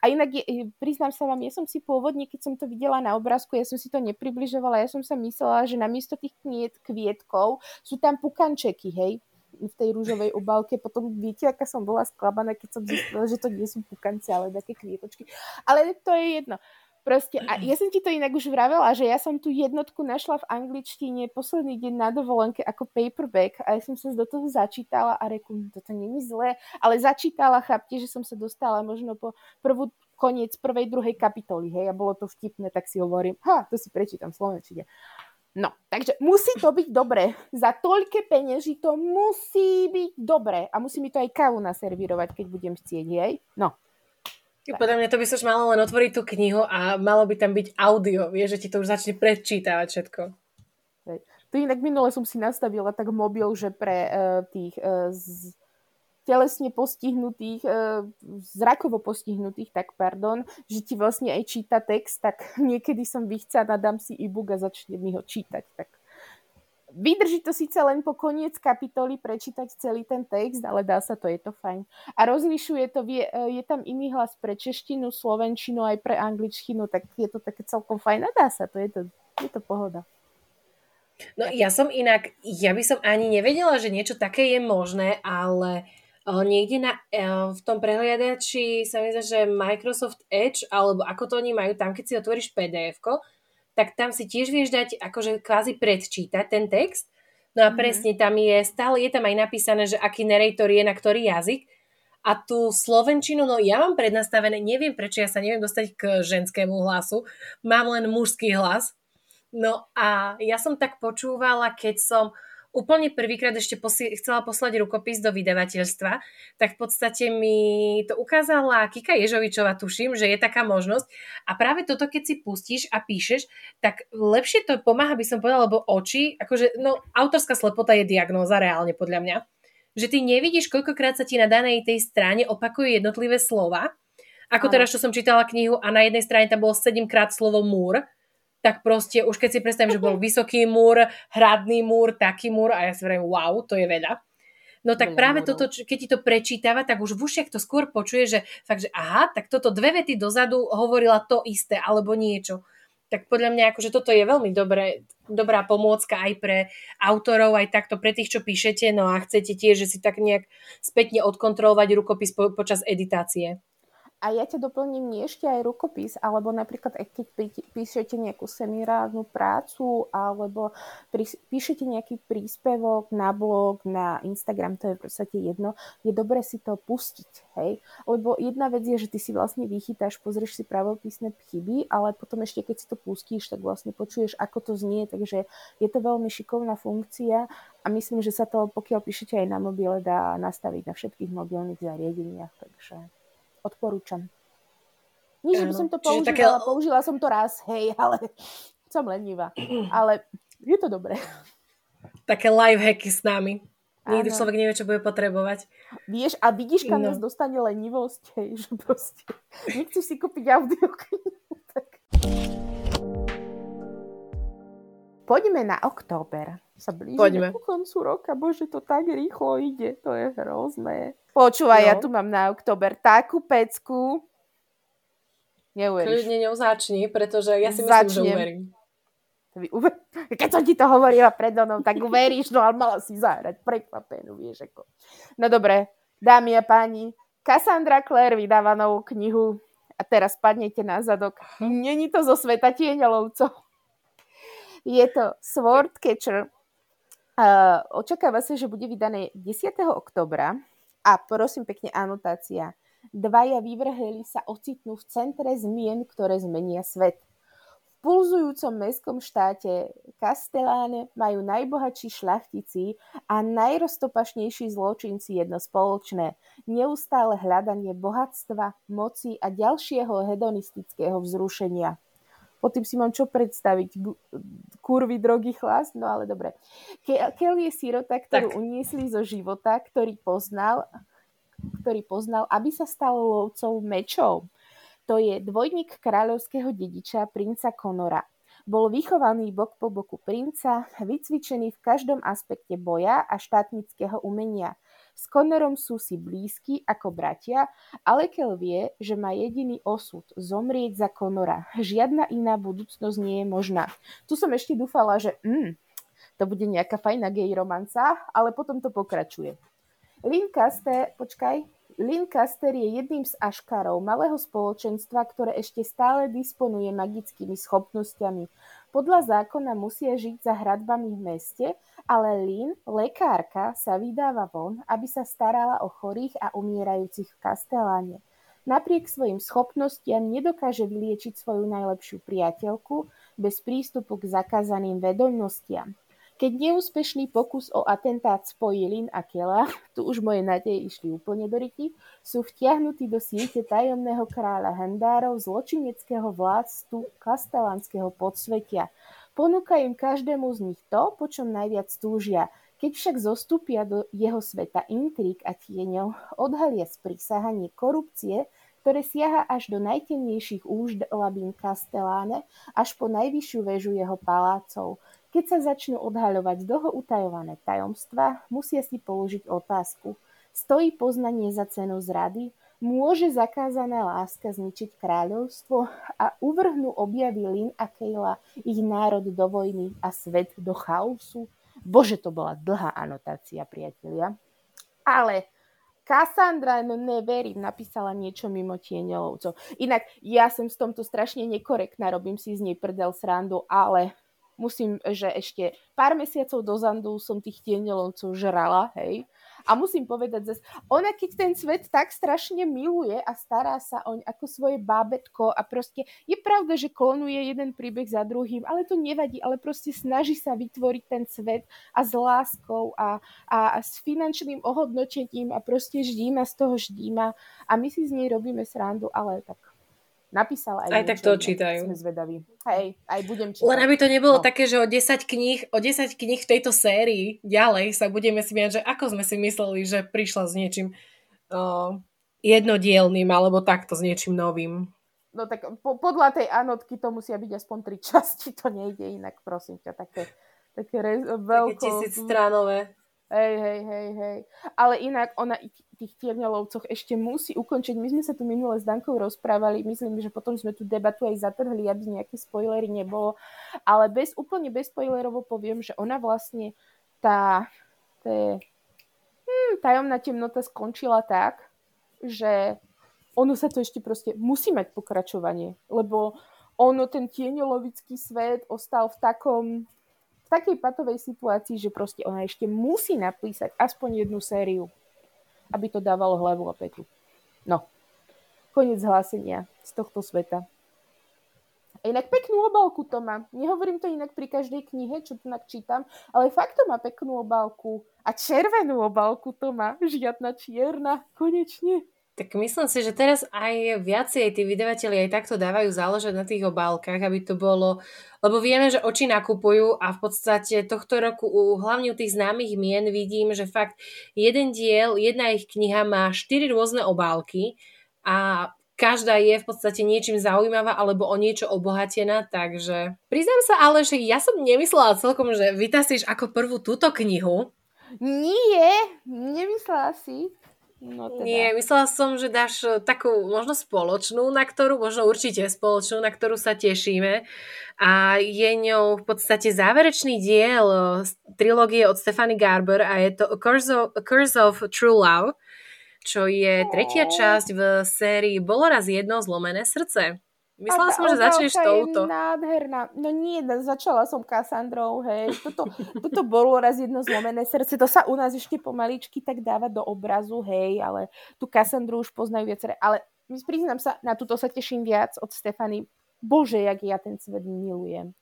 A inak, je, priznám sa vám, ja som si pôvodne, keď som to videla na obrázku, ja som si to nepribližovala, ja som sa myslela, že namiesto tých kniet, kvietkov sú tam pukančeky, hej, v tej rúžovej obálke. Potom viete, aká som bola sklabaná, keď som zistila, že to nie sú pukance, ale také kvietočky. Ale to je jedno. Proste, a ja som ti to inak už vravela, že ja som tú jednotku našla v angličtine posledný deň na dovolenke ako paperback a ja som sa do toho začítala a reku, toto není zlé, ale začítala, chápte, že som sa dostala možno po prvú koniec prvej, druhej kapitoly, hej, a bolo to vtipné, tak si hovorím, ha, to si prečítam v Slovenčine. No, takže musí to byť dobré. Za toľké penieží to musí byť dobré. A musí mi to aj kávu naservírovať, keď budem chcieť, hej? No, podľa mňa to by som malo len otvoriť tú knihu a malo by tam byť audio, vieš, že ti to už začne predčítavať všetko. To inak minule som si nastavila tak mobil, že pre uh, tých uh, z, telesne postihnutých, uh, zrakovo postihnutých, tak pardon, že ti vlastne aj číta text, tak niekedy som vychcána, dám si e-book a začne mi ho čítať. Tak Vydrží to síce len po koniec kapitoly prečítať celý ten text, ale dá sa to, je to fajn. A rozlišuje to, je, je tam iný hlas pre češtinu, slovenčinu, aj pre angličtinu, tak je to také celkom fajn a dá sa to, je to, je to pohoda. No ja som inak, ja by som ani nevedela, že niečo také je možné, ale niekde na, v tom prehliadači sa mi zdá, že Microsoft Edge, alebo ako to oni majú, tam keď si otvoríš pdf tak tam si tiež vieš dať akože kvázi predčítať ten text. No a mm-hmm. presne tam je, stále je tam aj napísané, že aký narrator je na ktorý jazyk. A tú slovenčinu, no ja mám prednastavené, neviem prečo, ja sa neviem dostať k ženskému hlasu, mám len mužský hlas. No a ja som tak počúvala, keď som úplne prvýkrát ešte posi- chcela poslať rukopis do vydavateľstva, tak v podstate mi to ukázala Kika Ježovičova, tuším, že je taká možnosť. A práve toto, keď si pustíš a píšeš, tak lepšie to pomáha, by som povedala, lebo oči, akože, no, autorská slepota je diagnóza reálne podľa mňa. Že ty nevidíš, koľkokrát sa ti na danej tej strane opakujú jednotlivé slova, ako teraz, čo som čítala knihu a na jednej strane tam bolo 7 krát slovo múr, tak proste už keď si predstavím, že bol vysoký múr, hradný múr, taký múr a ja si vrajím, wow, to je veľa. No tak práve toto, keď ti to prečítava, tak už v ušiach to skôr počuje, že fakt, že aha, tak toto dve vety dozadu hovorila to isté, alebo niečo. Tak podľa mňa akože toto je veľmi dobré, dobrá pomôcka aj pre autorov, aj takto pre tých, čo píšete, no a chcete tiež, že si tak nejak spätne odkontrolovať rukopis po, počas editácie. A ja ťa doplním nie ešte aj rukopis, alebo napríklad keď píšete nejakú seminárnu prácu, alebo píšete nejaký príspevok na blog, na Instagram, to je v podstate jedno, je dobre si to pustiť, hej? Lebo jedna vec je, že ty si vlastne vychytáš, pozrieš si pravopisné chyby, ale potom ešte keď si to pustíš, tak vlastne počuješ, ako to znie, takže je to veľmi šikovná funkcia a myslím, že sa to, pokiaľ píšete aj na mobile, dá nastaviť na všetkých mobilných zariadeniach, takže odporúčam. Nie, že by som to použila, také... použila som to raz, hej, ale som lenivá. Ale je to dobré. Také live hacky s nami. Nikdy ano. človek nevie, čo bude potrebovať. Vieš, a vidíš, kam no. nás dostane lenivosť, hej, že proste nechceš si kúpiť audioknihu, tak... Poďme na október. Sa blížime ku koncu roka. Bože, to tak rýchlo ide. To je hrozné. Počúvaj, no. ja tu mám na október takú pecku. Neuveríš. Kľudne ňou začni, pretože ja si myslím, Začnem. že uverím. Keď som ti to hovorila pred onou, tak uveríš, no ale mala si zahrať prekvapenú, vieš ako. No dobre, dámy a páni, Cassandra Clare vydáva novú knihu a teraz padnete na zadok. Není to zo sveta tieňalovcov. Je to Swordcatcher. Uh, očakáva sa, že bude vydané 10. oktobra a prosím pekne anotácia. Dvaja vyvrheli sa ocitnú v centre zmien, ktoré zmenia svet. V pulzujúcom mestskom štáte Castelláne majú najbohatší šlachtici a najroztopašnejší zločinci jedno spoločné. Neustále hľadanie bohatstva, moci a ďalšieho hedonistického vzrušenia. Po tým si mám čo predstaviť. Kurvy, drogy, chlas? No ale dobre. Kel je sirota, ktorú tak. uniesli zo života, ktorý poznal, ktorý poznal, aby sa stal lovcov mečov. To je dvojník kráľovského dediča, princa Konora. Bol vychovaný bok po boku princa, vycvičený v každom aspekte boja a štátnického umenia. S Connorom sú si blízki ako bratia, ale Kel vie, že má jediný osud – zomrieť za Connora. Žiadna iná budúcnosť nie je možná. Tu som ešte dúfala, že mm, to bude nejaká fajná gay romanca, ale potom to pokračuje. Caster, počkaj, Caster je jedným z aškarov malého spoločenstva, ktoré ešte stále disponuje magickými schopnosťami. Podľa zákona musia žiť za hradbami v meste, ale Lynn, lekárka, sa vydáva von, aby sa starala o chorých a umierajúcich v Kasteláne. Napriek svojim schopnostiam nedokáže vyliečiť svoju najlepšiu priateľku bez prístupu k zakázaným vedomostiam. Keď neúspešný pokus o atentát spojí Lin a Kela, tu už moje nádeje išli úplne do ryti, sú vtiahnutí do siete tajomného kráľa Hendárov zločineckého vládstu kastelánskeho podsvetia – Ponúka im každému z nich to, po čom najviac túžia. Keď však zostúpia do jeho sveta intrík a tieňov, odhalia sprísahanie korupcie, ktoré siaha až do najtemnejších labín Castelláne, až po najvyššiu väžu jeho palácov. Keď sa začnú odhaľovať dlho utajované tajomstva, musia si položiť otázku. Stojí poznanie za cenu zrady? Môže zakázaná láska zničiť kráľovstvo a uvrhnú objavy Lin a Kejla ich národ do vojny a svet do chaosu? Bože, to bola dlhá anotácia, priatelia. Ale Cassandra, no neverím, napísala niečo mimo tieňovcov. Inak ja som s tomto strašne nekorektná, robím si z nej prdel srandu, ale musím, že ešte pár mesiacov dozadu som tých tieňovcov žrala, hej. A musím povedať zase, ona keď ten svet tak strašne miluje a stará sa oň ako svoje bábetko a proste je pravda, že klonuje jeden príbeh za druhým, ale to nevadí, ale proste snaží sa vytvoriť ten svet a s láskou a, a, a s finančným ohodnotením a proste ždíma z toho ždíma a my si z nej robíme srandu, ale tak napísala aj Aj tak to čítajú. Sme zvedaví. Hej, aj budem čítať. Len aby to nebolo no. také, že o 10 kníh, o 10 kníh v tejto sérii ďalej sa budeme si miať, že ako sme si mysleli, že prišla s niečím uh, jednodielným alebo takto s niečím novým. No tak po, podľa tej anotky to musia byť aspoň tri časti, to nejde inak, prosím ťa, také, také re, veľko... Také tisíc stránové. Hej, hej, hej, hej. Ale inak ona tých tierňalovcoch ešte musí ukončiť. My sme sa tu minule s Dankou rozprávali, myslím, že potom sme tu debatu aj zatrhli, aby nejaké spoilery nebolo. Ale bez, úplne bez spoilerovo poviem, že ona vlastne tá, tá hm, tajomná temnota skončila tak, že ono sa to ešte proste musí mať pokračovanie, lebo ono, ten tieňolovický svet ostal v takom takej patovej situácii, že proste ona ešte musí napísať aspoň jednu sériu, aby to dávalo hlavu a petu. No, koniec hlásenia z tohto sveta. A inak peknú obálku to má. Nehovorím to inak pri každej knihe, čo tu čítam, ale fakt to má peknú obálku. A červenú obálku to má. Žiadna čierna. Konečne. Tak myslím si, že teraz aj viacej tí vydavateľi aj takto dávajú záležať na tých obálkach, aby to bolo, lebo vieme, že oči nakupujú a v podstate tohto roku u, hlavne u tých známych mien vidím, že fakt jeden diel, jedna ich kniha má štyri rôzne obálky a každá je v podstate niečím zaujímavá alebo o niečo obohatená, takže priznám sa ale, že ja som nemyslela celkom, že vytasíš ako prvú túto knihu. Nie, nemyslela si. No teda. Nie, myslela som, že dáš e, takú možno spoločnú, na ktorú, možno určite spoločnú, na ktorú sa tešíme. A je ňou v podstate záverečný diel e, trilógie od Stephanie Garber a je to A Curse of, A Curse of True Love, čo je tretia časť v sérii Bolo raz jedno zlomené srdce. Myslela som, že začneš touto. Je nádherná. No nie, začala som Kassandrou, hej. Toto, toto bolo raz jedno zlomené srdce. To sa u nás ešte pomaličky tak dáva do obrazu, hej, ale tu Kassandru už poznajú viaceré. Ale priznám sa, na túto sa teším viac od Stefany. Bože, jak ja ten svet milujem.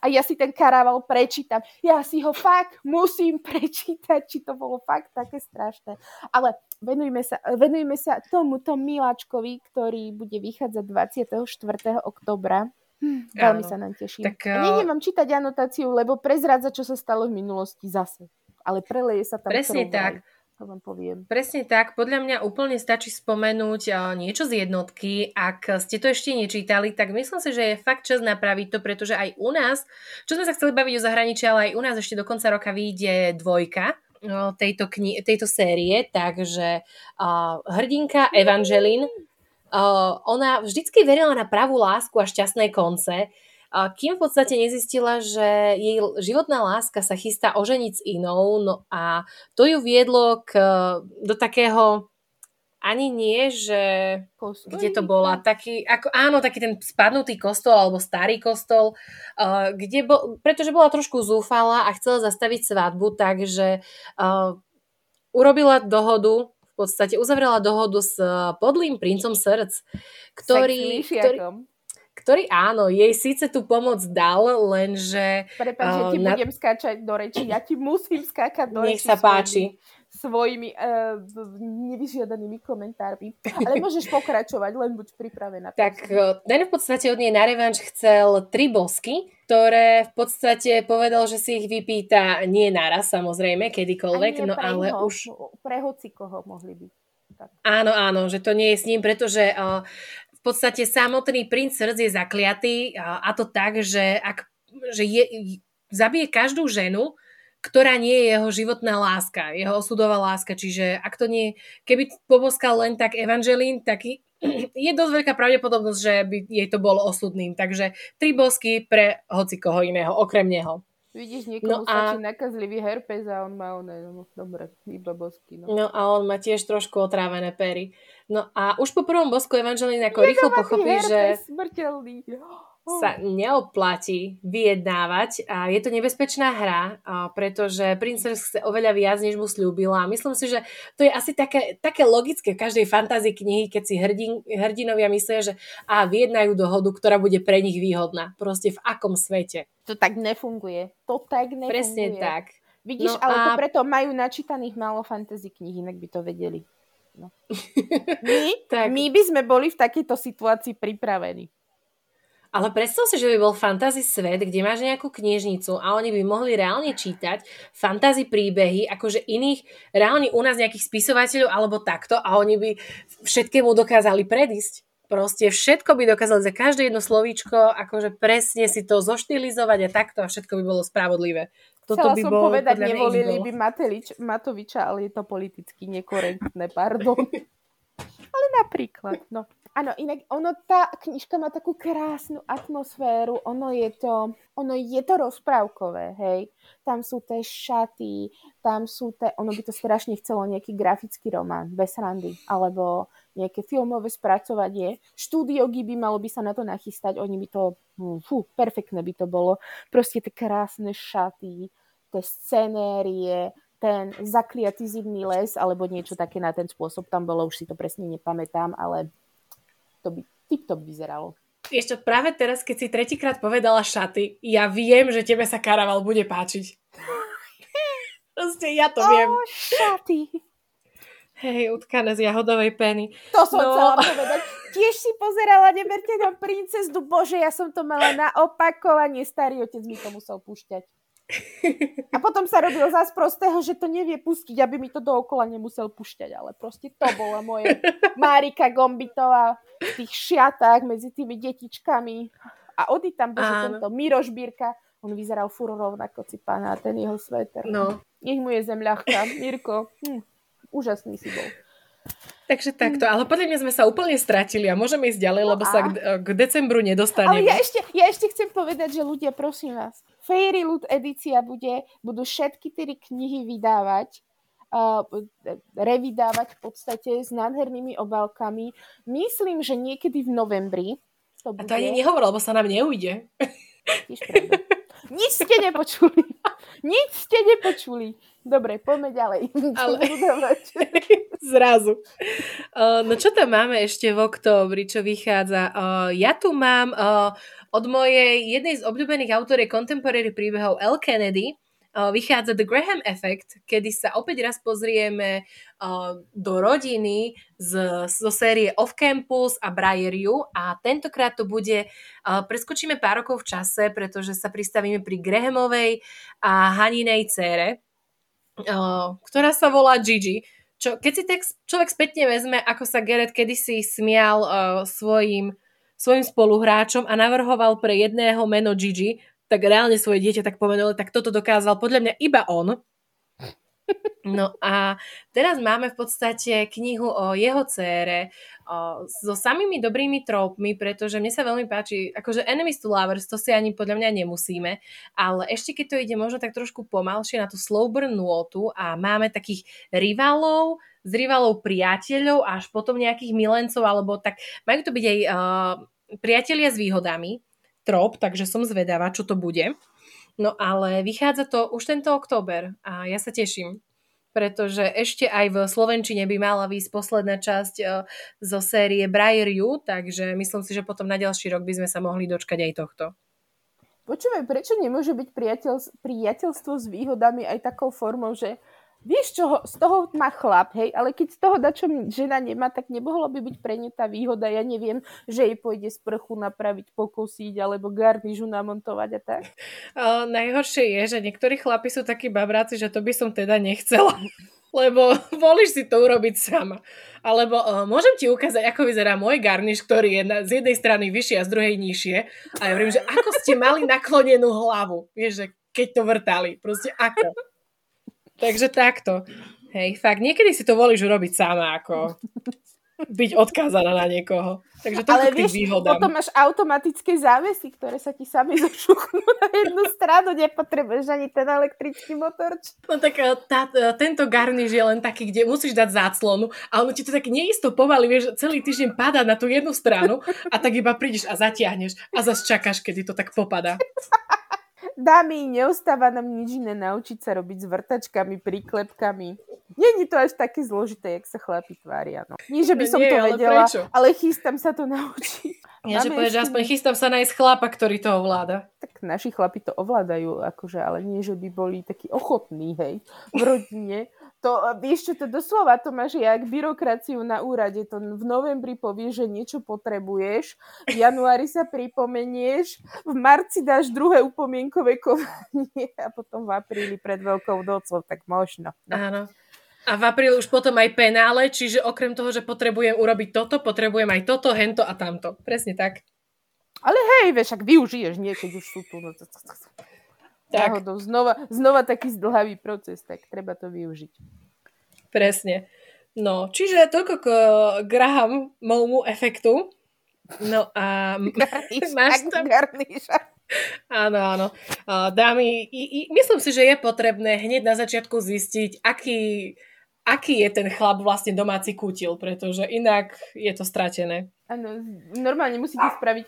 A ja si ten karaval prečítam. Ja si ho fakt musím prečítať, či to bolo fakt také strašné. Ale venujme sa, venujme sa tomuto miláčkovi, ktorý bude vychádzať 24. oktobra. Hm, veľmi sa nám teším. Tak, uh... Nejdem vám čítať anotáciu, lebo prezrádza, čo sa stalo v minulosti zase. Ale preleje sa tam Presne tak. Vám poviem. Presne tak. Podľa mňa úplne stačí spomenúť niečo z jednotky. Ak ste to ešte nečítali, tak myslím si, že je fakt čas napraviť to, pretože aj u nás, čo sme sa chceli baviť o zahraničí, ale aj u nás ešte do konca roka vyjde dvojka tejto, kni- tejto série, takže uh, hrdinka Evangeline, uh, ona vždycky verila na pravú lásku a šťastné konce, kým v podstate nezistila, že jej životná láska sa chystá oženiť s inou no a to ju viedlo k, do takého ani nie, že Kostolíka. kde to bola, taký, ako, áno, taký ten spadnutý kostol alebo starý kostol, uh, kde bol, pretože bola trošku zúfala a chcela zastaviť svadbu, takže uh, urobila dohodu, v podstate uzavrela dohodu s podlým princom srdc, ktorý, ktorý, ktorý áno, jej síce tú pomoc dal, lenže... Prepač, uh, že ti na... budem skáčať do reči, ja ti musím skákať do Nech reči. Nech sa páči. Svojimi uh, nevyžiadanými komentármi. Ale môžeš pokračovať, len buď pripravená. Tak uh, ten v podstate od nej na revanš chcel tri bosky, ktoré v podstate povedal, že si ich vypýta nie naraz, samozrejme, kedykoľvek, no ale ho, už... Pre hoci koho mohli byť. Tak. Áno, áno, že to nie je s ním, pretože uh, podstate samotný princ srdc je zakliatý a, to tak, že, ak, že je, zabije každú ženu, ktorá nie je jeho životná láska, jeho osudová láska. Čiže ak to nie, keby poboskal len tak Evangelín, tak je dosť veľká pravdepodobnosť, že by jej to bolo osudným. Takže tri bosky pre hoci koho iného, okrem neho. Vidíš, niekomu no a... stačí nakazlivý herpes a on má oné, no, dobre, iba bosky. No. no a on má tiež trošku otrávené pery. No a už po prvom bosku Evangelina ako rýchlo pochopí, že... smrteľný sa neoplatí vyjednávať a je to nebezpečná hra, pretože princes chce oveľa viac, než mu slúbila. Myslím si, že to je asi také, také logické v každej fantázii knihy, keď si hrdin, hrdinovia myslia, že a vyjednajú dohodu, ktorá bude pre nich výhodná. Proste v akom svete. To tak nefunguje. To tak nefunguje. Presne tak. Vidíš, no ale a... to preto majú načítaných málo fantasy kníh, inak by to vedeli. No. My, tak. my by sme boli v takejto situácii pripravení. Ale predstav si, že by bol fantasy svet, kde máš nejakú knižnicu a oni by mohli reálne čítať fantasy príbehy, akože iných, reálne u nás nejakých spisovateľov alebo takto a oni by všetkému dokázali predísť. Proste všetko by dokázali za každé jedno slovíčko, akože presne si to zoštilizovať a takto a všetko by bolo spravodlivé. Toto Chcela by som bol, povedať, nevolili by Matelič, Matoviča, ale je to politicky nekorektné, pardon. ale napríklad, no. Áno, inak ono, tá knižka má takú krásnu atmosféru, ono je to, ono je to rozprávkové, hej. Tam sú tie šaty, tam sú tie, ono by to strašne chcelo nejaký grafický román, bez randy, alebo nejaké filmové spracovanie. Štúdio by malo by sa na to nachystať, oni by to, hm, fú, perfektné by to bolo. Proste tie krásne šaty, tie scenérie, ten zakliatý zimný les, alebo niečo také na ten spôsob tam bolo, už si to presne nepamätám, ale to by tip-top vyzeralo. Ešte práve teraz, keď si tretíkrát povedala šaty, ja viem, že tebe sa karaval bude páčiť. Proste ja to oh, viem. šaty. Hej, utkané z jahodovej peny. To som no. chcela povedať. Tiež si pozerala Neberte na princezdu. Bože, ja som to mala na opakovanie. Starý otec mi to musel púšťať. A potom sa robil zás prostého, že to nevie pustiť, aby mi to dookola nemusel pušťať, ale proste to bola moje Marika Gombitová v tých šiatách medzi tými detičkami. A ody tam bol tento Miro Žbírka, on vyzeral fur rovnako pána a ten jeho sveter. No. Nech mu je zem ľahká. Mirko, hm, úžasný si bol. Takže takto, ale podľa mňa sme sa úplne stratili a môžeme ísť ďalej, no lebo a... sa k, k decembru nedostaneme. Ale ja ešte, ja ešte chcem povedať, že ľudia, prosím vás, Fairy Loot edícia bude, budú všetky tie knihy vydávať, uh, revydávať v podstate s nádhernými obálkami. Myslím, že niekedy v novembri. To bude. A to ani nehovor, lebo sa nám neujde. Nič ste nepočuli. Nič ste nepočuli. Dobre, poďme ďalej. Ale... Zrazu. No čo tam máme ešte v októbri, čo vychádza? Ja tu mám od mojej jednej z obľúbených autoriek contemporary príbehov L. Kennedy, vychádza The Graham Effect, kedy sa opäť raz pozrieme do rodiny z, zo série Off Campus a Briariu a tentokrát to bude, preskočíme pár rokov v čase, pretože sa pristavíme pri Grahamovej a Haninej cére, ktorá sa volá Gigi. Čo, keď si tak človek spätne vezme, ako sa Gerrit kedysi smial uh, svojim, svojim spoluhráčom a navrhoval pre jedného meno Gigi, tak reálne svoje dieťa tak pomenul, tak toto dokázal podľa mňa iba on. No a teraz máme v podstate knihu o jeho cére o, so samými dobrými trópmi, pretože mne sa veľmi páči, akože enemies to lovers, to si ani podľa mňa nemusíme, ale ešte keď to ide možno tak trošku pomalšie na tú slow burn nôtu a máme takých rivalov, z rivalov priateľov až potom nejakých milencov, alebo tak majú to byť aj uh, priatelia s výhodami, trop, takže som zvedavá, čo to bude. No ale vychádza to už tento október a ja sa teším pretože ešte aj v Slovenčine by mala výsť posledná časť e, zo série Briar You, takže myslím si, že potom na ďalší rok by sme sa mohli dočkať aj tohto. Počúvaj, prečo nemôže byť priateľ, priateľstvo s výhodami aj takou formou, že vieš čo, z toho má chlap, hej, ale keď z toho dačo žena nemá, tak nemohla by byť pre ne tá výhoda, ja neviem, že jej pôjde sprchu napraviť, pokosiť, alebo garnižu namontovať a tak. O, najhoršie je, že niektorí chlapi sú takí babráci, že to by som teda nechcela. Lebo volíš si to urobiť sama. Alebo o, môžem ti ukázať, ako vyzerá môj garniš, ktorý je na, z jednej strany vyšší a z druhej nižšie. A ja hovorím, že ako ste mali naklonenú hlavu. Vieš, že keď to vrtali. Proste ako. Takže takto. Hej, fakt, niekedy si to volíš urobiť sama, ako. byť odkázaná na niekoho. Takže to Ale vieš, výhodám. potom máš automatické závesy, ktoré sa ti sami zošuchnú na jednu stranu, nepotrebuješ ani ten elektrický motor. No tak e, tá, e, tento garniš je len taký, kde musíš dať záclonu a ono ti to tak neisto pomaly, vieš, celý týždeň padá na tú jednu stranu a tak iba prídeš a zatiahneš a zase čakáš, kedy to tak popadá. Dámy, neostáva nám nič iné naučiť sa robiť s vrtačkami, príklepkami. Není to až také zložité, jak sa chlapi tvária. No. Nie, že by som Nie, to ale vedela, prečo? ale chystám sa to naučiť. Ja, že povedať, že aspoň chystám sa nájsť chlapa, ktorý to ovláda. Tak naši chlapi to ovládajú, akože, ale nie, že by boli takí ochotní, hej, v rodine to, vieš čo, to doslova to máš jak byrokraciu na úrade. To v novembri povieš, že niečo potrebuješ, v januári sa pripomenieš, v marci dáš druhé upomienkové konanie a potom v apríli pred Veľkou nocou, tak možno. No. Áno. A v apríli už potom aj penále, čiže okrem toho, že potrebujem urobiť toto, potrebujem aj toto, hento a tamto. Presne tak. Ale hej, vieš, ak využiješ nie, keď už sú tu. No, to, to, to. Tak. Náhodou. Znova, znova taký zdlhavý proces, tak treba to využiť. Presne. No, čiže toľko k Grahamovmu efektu. No a máš tam... Áno, áno. Dámy, myslím si, že je potrebné hneď na začiatku zistiť, aký aký je ten chlap vlastne domáci kutil, pretože inak je to stratené. Áno, normálne musíte spraviť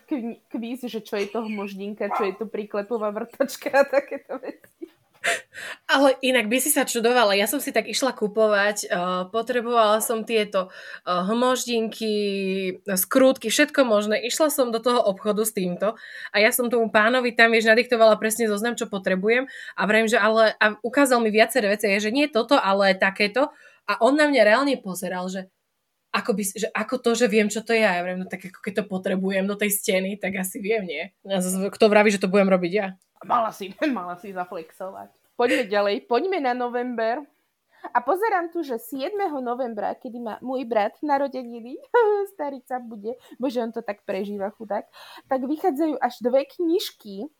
kvíz, že čo je to hmoždinka, čo je to príklepová vrtačka a takéto veci. Ale inak by si sa čudovala. Ja som si tak išla kupovať, uh, potrebovala som tieto uh, hmoždinky, skrútky, všetko možné. Išla som do toho obchodu s týmto a ja som tomu pánovi tam, vieš, nadiktovala presne zoznam, čo potrebujem a vrajím, že ale a ukázal mi viaceré veci, že nie toto, ale takéto a on na mňa reálne pozeral, že ako, by, že ako to, že viem, čo to je. Ja viem, no tak ako keď to potrebujem do tej steny, tak asi viem, nie? Kto vraví, že to budem robiť ja? Mala si, mala si zaflexovať. Poďme ďalej, poďme na november. A pozerám tu, že 7. novembra, kedy má môj brat narodeniny, starica bude, bože, on to tak prežíva chudák, tak vychádzajú až dve knižky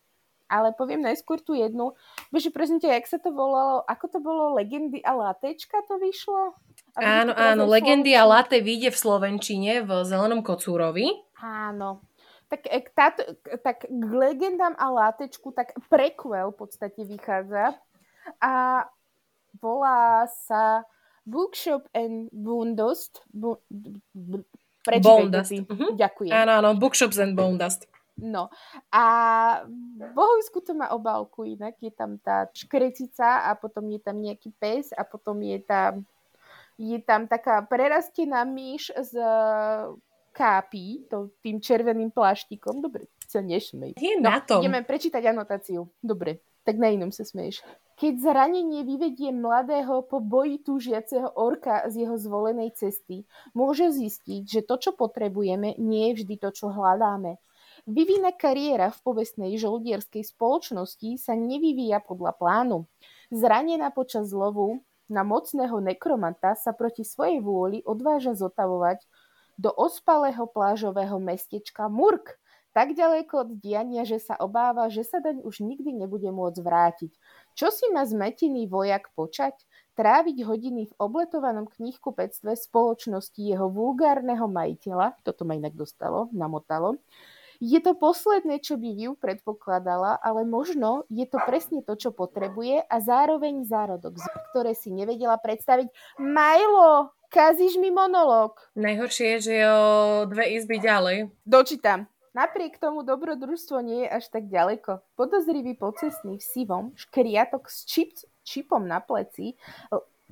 ale poviem najskôr tú jednu. Bože, prosím ťa, jak sa to volalo? Ako to bolo? Legendy a latečka to vyšlo? Áno, áno, Legendy a latte vyjde v Slovenčine v Zelenom kocúrovi. Áno. Tak, e, táto, tak k legendám a látečku tak prequel v podstate vychádza a volá sa Bookshop and Boondust. Bu, bu, Bondust. Uh-huh. Ďakujem. Áno, áno, Bookshops and Bondust. No a v to má obálku inak, je tam tá škretica a potom je tam nejaký pes a potom je tam, je tam taká prerastená myš z kápí, to, tým červeným pláštikom. Dobre, sa nešmej. Je no, na tom. Ideme prečítať anotáciu. Dobre, tak na inom sa smeješ. Keď zranenie vyvedie mladého po boji túžiaceho orka z jeho zvolenej cesty, môže zistiť, že to, čo potrebujeme, nie je vždy to, čo hľadáme. Vyvína kariéra v povestnej žoldierskej spoločnosti sa nevyvíja podľa plánu. Zranená počas lovu na mocného nekromanta sa proti svojej vôli odváža zotavovať do ospalého plážového mestečka Murk, tak ďaleko od diania, že sa obáva, že sa daň už nikdy nebude môcť vrátiť. Čo si má zmetený vojak počať? Tráviť hodiny v obletovanom knihkupectve spoločnosti jeho vulgárneho majiteľa, toto ma inak dostalo, namotalo, je to posledné, čo by ju predpokladala, ale možno je to presne to, čo potrebuje a zároveň zárodok, ktoré si nevedela predstaviť. Majlo, kazíš mi monológ. Najhoršie je, že je o dve izby ďalej. Dočítam. Napriek tomu dobrodružstvo nie je až tak ďaleko. Podozrivý pocesný v sivom, škriatok s čip, čipom na pleci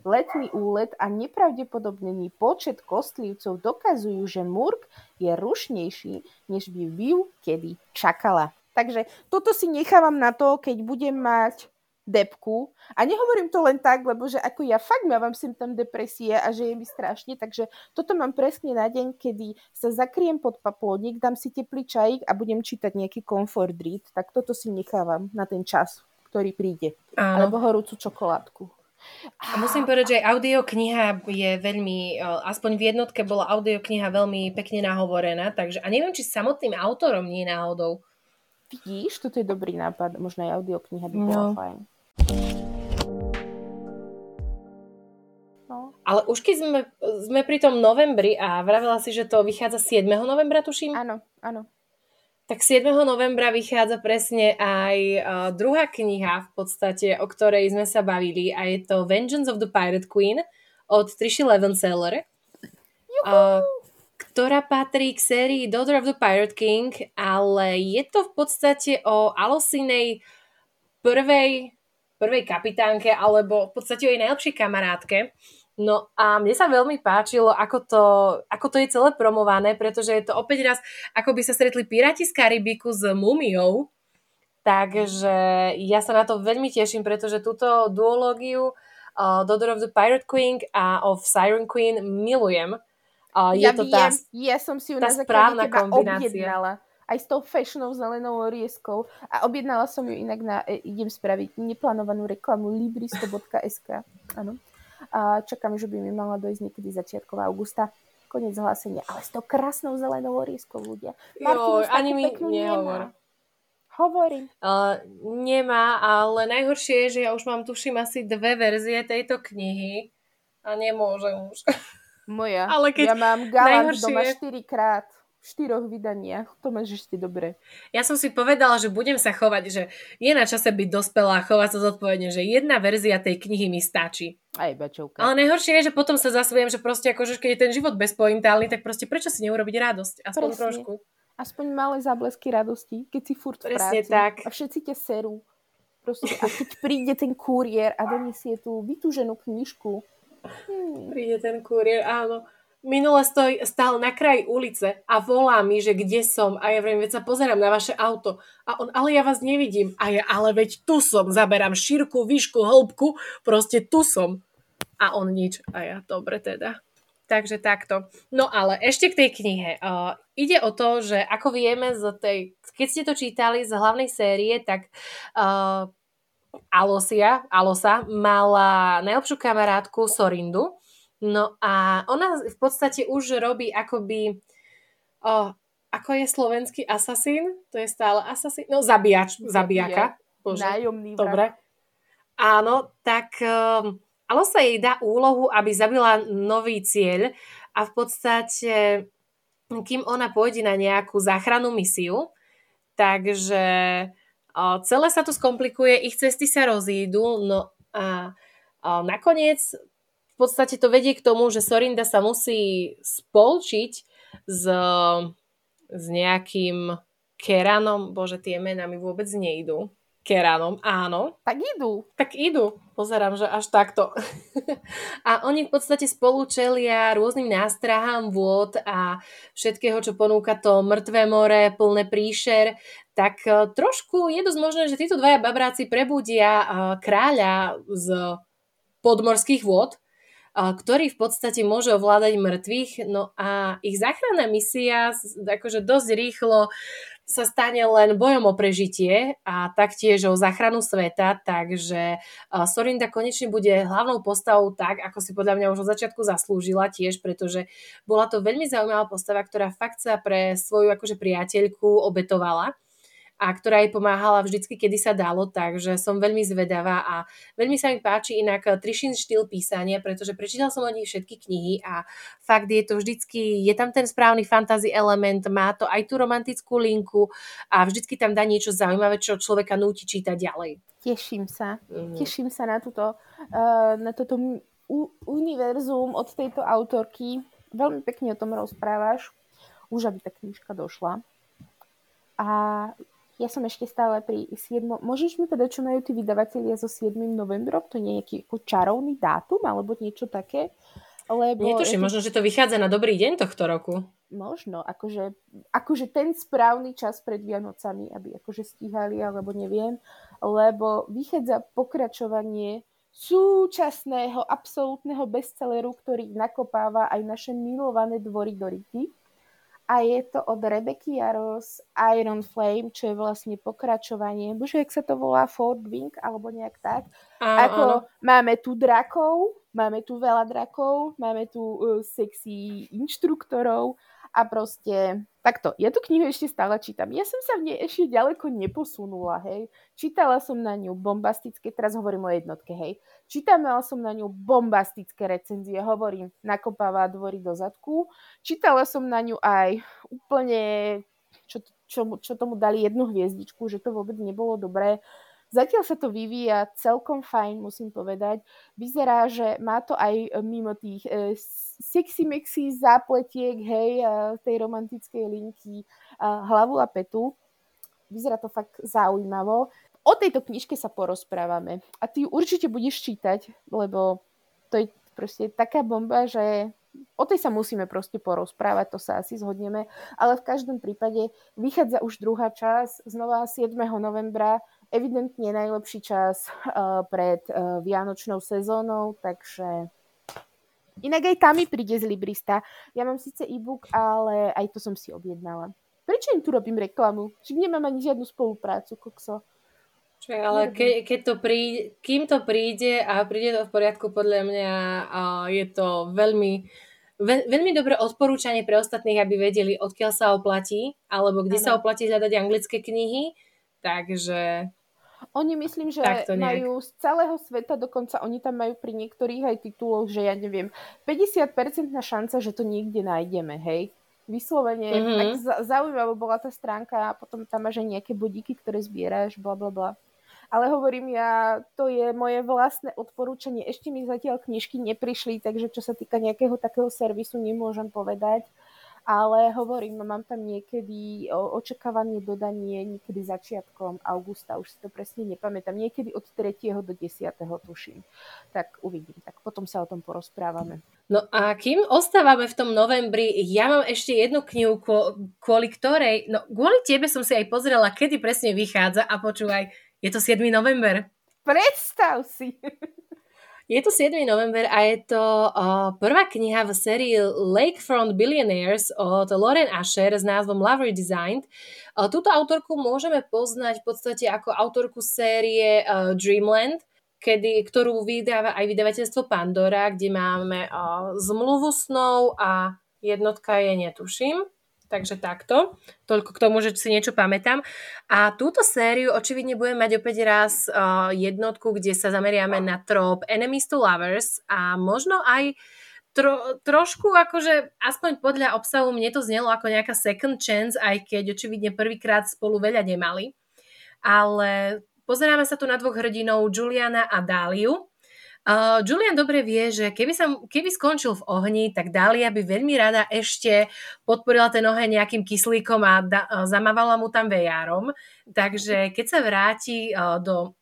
letný úlet a nepravdepodobnený počet kostlivcov dokazujú, že Murk je rušnejší, než by Viu kedy čakala. Takže toto si nechávam na to, keď budem mať depku. A nehovorím to len tak, lebo že ako ja fakt mám symptom depresie a že je mi strašne, takže toto mám presne na deň, kedy sa zakriem pod paplónik, dám si teplý čajík a budem čítať nejaký comfort read, tak toto si nechávam na ten čas, ktorý príde. Áno. Alebo horúcu čokoládku. A musím povedať, že aj audiokniha je veľmi, aspoň v jednotke bola audiokniha veľmi pekne nahovorená, takže a neviem, či samotným autorom nie náhodou. Vidíš, toto je dobrý nápad, možno aj audiokniha by bola no. fajn. No, Ale už keď sme, sme pri tom novembri a vravela si, že to vychádza 7. novembra, tuším? Áno, áno. Tak 7. novembra vychádza presne aj uh, druhá kniha v podstate, o ktorej sme sa bavili a je to Vengeance of the Pirate Queen od Trishi Levenseller, uh, ktorá patrí k sérii Daughter of the Pirate King, ale je to v podstate o Alosinej prvej, prvej kapitánke alebo v podstate o jej najlepšej kamarátke, No a mne sa veľmi páčilo, ako to, ako to je celé promované, pretože je to opäť raz, ako by sa stretli piráti z Karibiku s mumiou. Takže ja sa na to veľmi teším, pretože túto duológiu uh, Daughter of the Pirate Queen a of Siren Queen milujem. Uh, je ja to tá, ja som si ju na správna kombinácia. Objednala aj s tou fashionou zelenou orieskou a objednala som ju inak na, e, idem spraviť neplánovanú reklamu libristo.sk. Áno čakám, že by mi mala dojsť niekedy začiatkov augusta. Konec hlásenia. Ale s tou krásnou zelenou orieskou ľudia. Jo, ani mi nehovor. Hovorím. Uh, nemá, ale najhoršie je, že ja už mám, tuším, asi dve verzie tejto knihy a nemôžem už. Moja. Ale keď ja mám galant najhoršie... doma štyrikrát štyroch vydaniach. To máš ešte dobre. Ja som si povedala, že budem sa chovať, že je na čase byť dospelá a chovať sa zodpovedne, že jedna verzia tej knihy mi stačí. Aj bačovka. Ale najhoršie je, že potom sa zasvujem, že proste akože keď je ten život bezpointálny, tak proste prečo si neurobiť radosť? Aspoň Presne. trošku. Aspoň malé záblesky radosti, keď si furt Presne v práci. tak. A všetci ťa serú. Proste, a keď príde ten kuriér a donesie tú vytúženú knižku. Hmm. Príde ten kuriér, áno minule stoj, stál na kraji ulice a volá mi, že kde som. A ja vrem, veď sa pozerám na vaše auto. A on, ale ja vás nevidím. A ja, ale veď tu som, zaberám šírku, výšku, hĺbku, proste tu som. A on nič. A ja, dobre teda. Takže takto. No ale ešte k tej knihe. Uh, ide o to, že ako vieme z tej, keď ste to čítali z hlavnej série, tak uh, Alosia, Alosa mala najlepšiu kamarátku Sorindu, No a ona v podstate už robí akoby, oh, ako je slovenský asasín? To je stále asasín? No zabíjač, zabíjaka. Bože, Nájomný Dobre. Áno, tak um, ale sa jej dá úlohu, aby zabila nový cieľ a v podstate, kým ona pôjde na nejakú záchrannú misiu, takže uh, celé sa to skomplikuje, ich cesty sa rozídu, no a uh, nakoniec v podstate to vedie k tomu, že Sorinda sa musí spolčiť s, s nejakým Keranom, bože, tie mená mi vôbec nejdú. Keranom, áno. Tak idú. Tak idú. Pozerám, že až takto. a oni v podstate spolu čelia rôznym nástrahám vôd a všetkého, čo ponúka to mŕtve more, plné príšer, tak e, trošku je dosť možné, že títo dvaja babráci prebudia e, kráľa z podmorských vôd, ktorý v podstate môže ovládať mŕtvych. No a ich záchranná misia akože dosť rýchlo sa stane len bojom o prežitie a taktiež o záchranu sveta, takže Sorinda konečne bude hlavnou postavou tak, ako si podľa mňa už od začiatku zaslúžila tiež, pretože bola to veľmi zaujímavá postava, ktorá fakt sa pre svoju akože priateľku obetovala a ktorá jej pomáhala vždycky, kedy sa dalo, takže som veľmi zvedavá a veľmi sa mi páči inak Trišin štýl písania, pretože prečítal som od nich všetky knihy a fakt je to vždycky, je tam ten správny fantasy element, má to aj tú romantickú linku a vždycky tam dá niečo zaujímavé, čo človeka núti čítať ďalej. Teším sa, mm. teším sa na, túto, uh, na toto univerzum od tejto autorky. Veľmi pekne o tom rozprávaš. Už aby tá knižka došla. A ja som ešte stále pri 7. Môžeš mi povedať, čo majú tí vydavatelia so 7. novembrom? To nie je nejaký ako čarovný dátum alebo niečo také? Lebo Netuším, možno, že to vychádza na dobrý deň tohto roku. Možno, akože, akože ten správny čas pred Vianocami, aby akože stíhali, alebo neviem, lebo vychádza pokračovanie súčasného absolútneho bestselleru, ktorý nakopáva aj naše milované dvory Dority a je to od Rebeky Jaros Iron Flame, čo je vlastne pokračovanie. Bože, jak sa to volá? Ford Wing, alebo nejak tak. Áno, Ako áno. máme tu drakov, máme tu veľa drakov, máme tu uh, sexy inštruktorov A proste, takto, ja tú knihu ešte stále čítam. Ja som sa v nej ešte ďaleko neposunula, hej. Čítala som na ňu bombastické, teraz hovorím o jednotke, hej. Čítala som na ňu bombastické recenzie, hovorím, nakopáva dvory do zadku. Čítala som na ňu aj úplne, čo, čo, čo tomu dali jednu hviezdičku, že to vôbec nebolo dobré. Zatiaľ sa to vyvíja celkom fajn, musím povedať. Vyzerá, že má to aj mimo tých e, sexy mexy zápletiek, hej, e, tej romantickej linky, e, hlavu a petu. Vyzerá to fakt zaujímavo. O tejto knižke sa porozprávame. A ty ju určite budeš čítať, lebo to je proste taká bomba, že o tej sa musíme proste porozprávať, to sa asi zhodneme, ale v každom prípade vychádza už druhá časť, znova 7. novembra, evidentne najlepší čas uh, pred uh, Vianočnou sezónou, takže inak aj tam mi príde z Librista. Ja mám síce e-book, ale aj to som si objednala. Prečo im tu robím reklamu? Či nemám ani žiadnu spoluprácu, kokso. Čo je, ale ke, keď to príde, kým to príde a príde to v poriadku, podľa mňa uh, je to veľmi Veľ, veľmi dobré odporúčanie pre ostatných, aby vedeli, odkiaľ sa oplatí, alebo kde ano. sa oplatí hľadať anglické knihy. Takže oni myslím, že majú z celého sveta, dokonca oni tam majú pri niektorých aj tituloch, že ja neviem, 50% na šanca, že to niekde nájdeme, hej. Vyslovene, mm-hmm. tak zaujímavá bola tá stránka a potom tam máš aj nejaké bodíky, ktoré zbieraš, bla bla bla ale hovorím ja, to je moje vlastné odporúčanie. Ešte mi zatiaľ knižky neprišli, takže čo sa týka nejakého takého servisu nemôžem povedať. Ale hovorím, mám tam niekedy očakávané dodanie, niekedy začiatkom augusta, už si to presne nepamätám, niekedy od 3. do 10. tuším. Tak uvidím, tak potom sa o tom porozprávame. No a kým ostávame v tom novembri, ja mám ešte jednu knihu, kvôli ktorej, no kvôli tebe som si aj pozrela, kedy presne vychádza a počúvaj, je to 7. november. Predstav si. Je to 7. november a je to uh, prvá kniha v sérii Lakefront Billionaires od Lauren Asher s názvom Lover Designed. Uh, túto autorku môžeme poznať v podstate ako autorku série uh, Dreamland, kedy, ktorú vydáva aj vydavateľstvo Pandora, kde máme uh, zmluvu snov a jednotka je netuším. Takže takto. Toľko k tomu, že si niečo pamätám. A túto sériu očividne budeme mať opäť raz uh, jednotku, kde sa zameriame na trop Enemies to Lovers a možno aj tro, trošku akože, aspoň podľa obsahu mne to znelo ako nejaká second chance, aj keď očividne prvýkrát spolu veľa nemali. Ale pozeráme sa tu na dvoch hrdinov, Juliana a Dáliu. Uh, Julian dobre vie, že keby, sa, keby skončil v ohni, tak Dalia by veľmi rada ešte podporila ten oheň nejakým kyslíkom a da, uh, zamávala mu tam vejárom. Takže keď sa vráti uh, do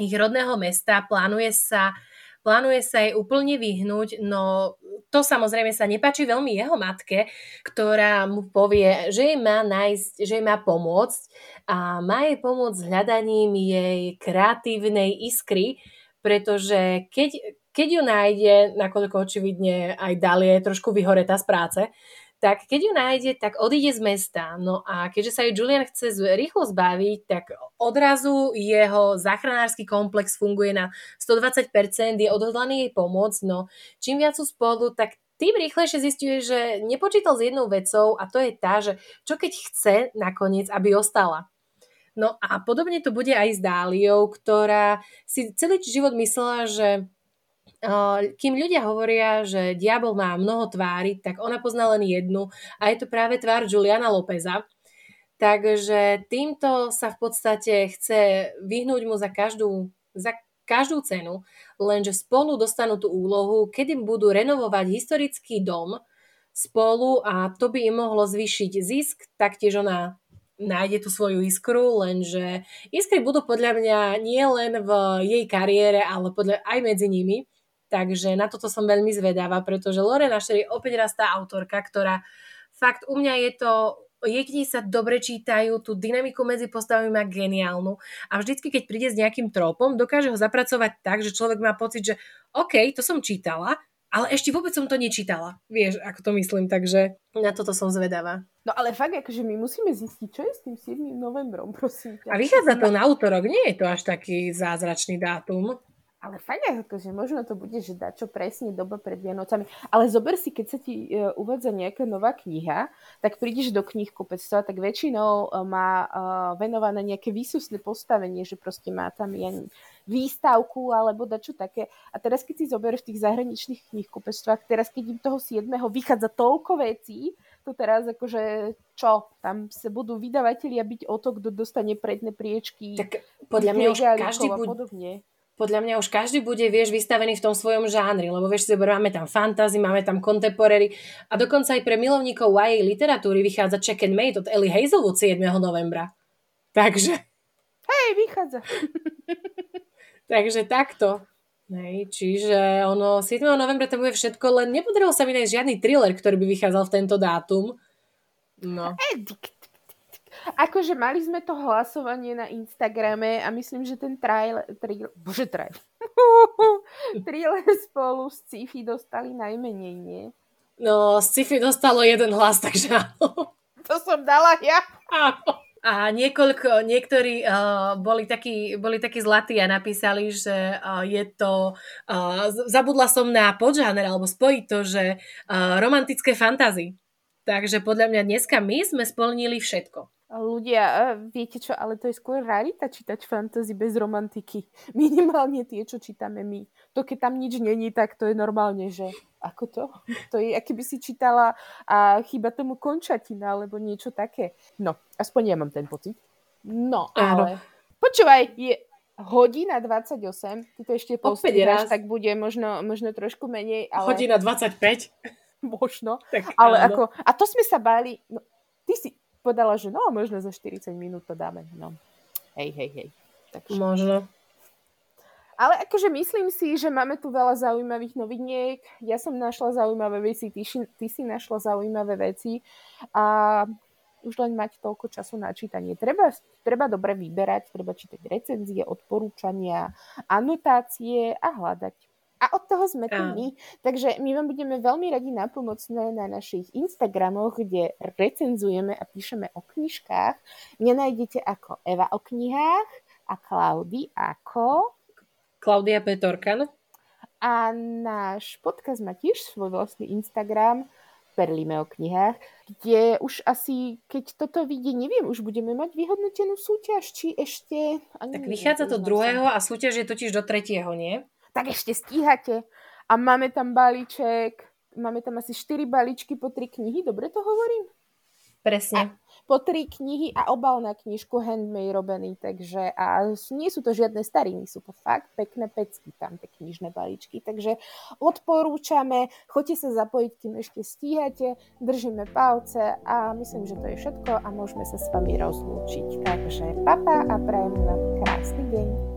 ich rodného mesta, plánuje sa, plánuje sa jej úplne vyhnúť, no to samozrejme sa nepáči veľmi jeho matke, ktorá mu povie, že jej má nájsť, že jej má pomôcť a má jej pomôcť s hľadaním jej kreatívnej iskry, pretože keď, keď ju nájde, nakoľko očividne aj Dalie je trošku vyhoretá z práce, tak keď ju nájde, tak odíde z mesta. No a keďže sa ju Julian chce rýchlo zbaviť, tak odrazu jeho záchranársky komplex funguje na 120%, je odhodlaný jej pomôcť, no čím viac sú spolu, tak tým rýchlejšie zistuje, že nepočítal s jednou vecou a to je tá, že čo keď chce nakoniec, aby ostala. No a podobne to bude aj s Dáliou, ktorá si celý život myslela, že kým ľudia hovoria, že diabol má mnoho tvári, tak ona pozná len jednu a je to práve tvár Juliana Lópeza. Takže týmto sa v podstate chce vyhnúť mu za každú, za každú cenu, lenže spolu dostanú tú úlohu, kedy budú renovovať historický dom spolu a to by im mohlo zvýšiť zisk, taktiež ona nájde tú svoju iskru, lenže iskry budú podľa mňa nie len v jej kariére, ale podľa, aj medzi nimi. Takže na toto som veľmi zvedavá, pretože Lorena Asher je opäť raz tá autorka, ktorá fakt u mňa je to jej knihy sa dobre čítajú, tú dynamiku medzi postavami má geniálnu a vždycky, keď príde s nejakým tropom, dokáže ho zapracovať tak, že človek má pocit, že OK, to som čítala, ale ešte vôbec som to nečítala. Vieš, ako to myslím, takže na toto som zvedavá. No ale fakt, akože my musíme zistiť, čo je s tým 7. novembrom, prosím. A vychádza to na útorok, nie je to až taký zázračný dátum. Ale fajne, akože možno to bude, že dá čo presne doba pred Vianocami. Ale zober si, keď sa ti uh, uvádza nejaká nová kniha, tak prídeš do knihkupectva, tak väčšinou uh, má uh, venované nejaké výsusné postavenie, že proste má tam ja, výstavku alebo dačo také. A teraz, keď si zoberieš v tých zahraničných knihkupectvách, teraz, keď im toho 7. vychádza toľko vecí, to teraz akože čo, tam sa budú vydavatelia byť o to, kto dostane predné priečky. Tak podľa mňa už každý bude, podobne podľa mňa už každý bude, vieš, vystavený v tom svojom žánri, lebo vieš, máme tam fantasy, máme tam contemporary a dokonca aj pre milovníkov YA literatúry vychádza Check and Mate od Ellie Hazelwood 7. novembra. Takže... Hej, vychádza. Takže takto. Hej, čiže ono 7. novembra to bude všetko, len nepodarilo sa mi nájsť žiadny thriller, ktorý by vychádzal v tento dátum. No. Edik, Akože mali sme to hlasovanie na Instagrame a myslím, že ten trailer, trailer bože trailer, trailer spolu s Cifi dostali najmenej, nie? No, Cifi dostalo jeden hlas, takže áno. To som dala ja. Áno. A niekoľko, niektorí uh, boli, takí, boli takí zlatí a napísali, že uh, je to, uh, zabudla som na podžáner, alebo spojiť to, že uh, romantické fantázy. Takže podľa mňa dneska my sme splnili všetko ľudia, viete čo, ale to je skôr rarita čítať fantasy bez romantiky. Minimálne tie, čo čítame my. To, keď tam nič není, tak to je normálne, že ako to? To je, aké by si čítala a chyba tomu končatina, alebo niečo také. No, aspoň ja mám ten pocit. No, ale... Áno. Počúvaj, je hodina 28, ty to ešte postrihaš, tak bude možno, možno trošku menej. Ale... Hodina 25. Možno. Tak, ale áno. ako, a to sme sa báli, no, ty si, povedala, že no, možno za 40 minút to dáme. No. Hej, hej, hej. Takže... Možno. Ale akože myslím si, že máme tu veľa zaujímavých noviniek. Ja som našla zaujímavé veci, ty, ty si našla zaujímavé veci a už len mať toľko času na čítanie. Treba, treba dobre vyberať, treba čítať recenzie, odporúčania, anotácie a hľadať a od toho sme tu my. Takže my vám budeme veľmi radi napomocné na našich Instagramoch, kde recenzujeme a píšeme o knižkách. Mňa nájdete ako Eva o knihách a Klaudy ako... Klaudia Petorkan. A náš podcast má tiež svoj vlastný Instagram, Perlíme o knihách, kde už asi, keď toto vyjde, neviem, už budeme mať vyhodnotenú súťaž, či ešte... Ani tak vychádza to druhého a súťaž je totiž do tretieho, nie? Tak ešte stíhate. A máme tam balíček, máme tam asi 4 balíčky po 3 knihy, dobre to hovorím? Presne. A po tri knihy a obal na knižku handmade robený, takže a nie sú to žiadne stariny, sú to fakt pekné pecky tam, tie knižné balíčky, takže odporúčame, choďte sa zapojiť, kým ešte stíhate, držíme palce a myslím, že to je všetko a môžeme sa s vami rozlúčiť. Takže papa a prajem vám krásny deň.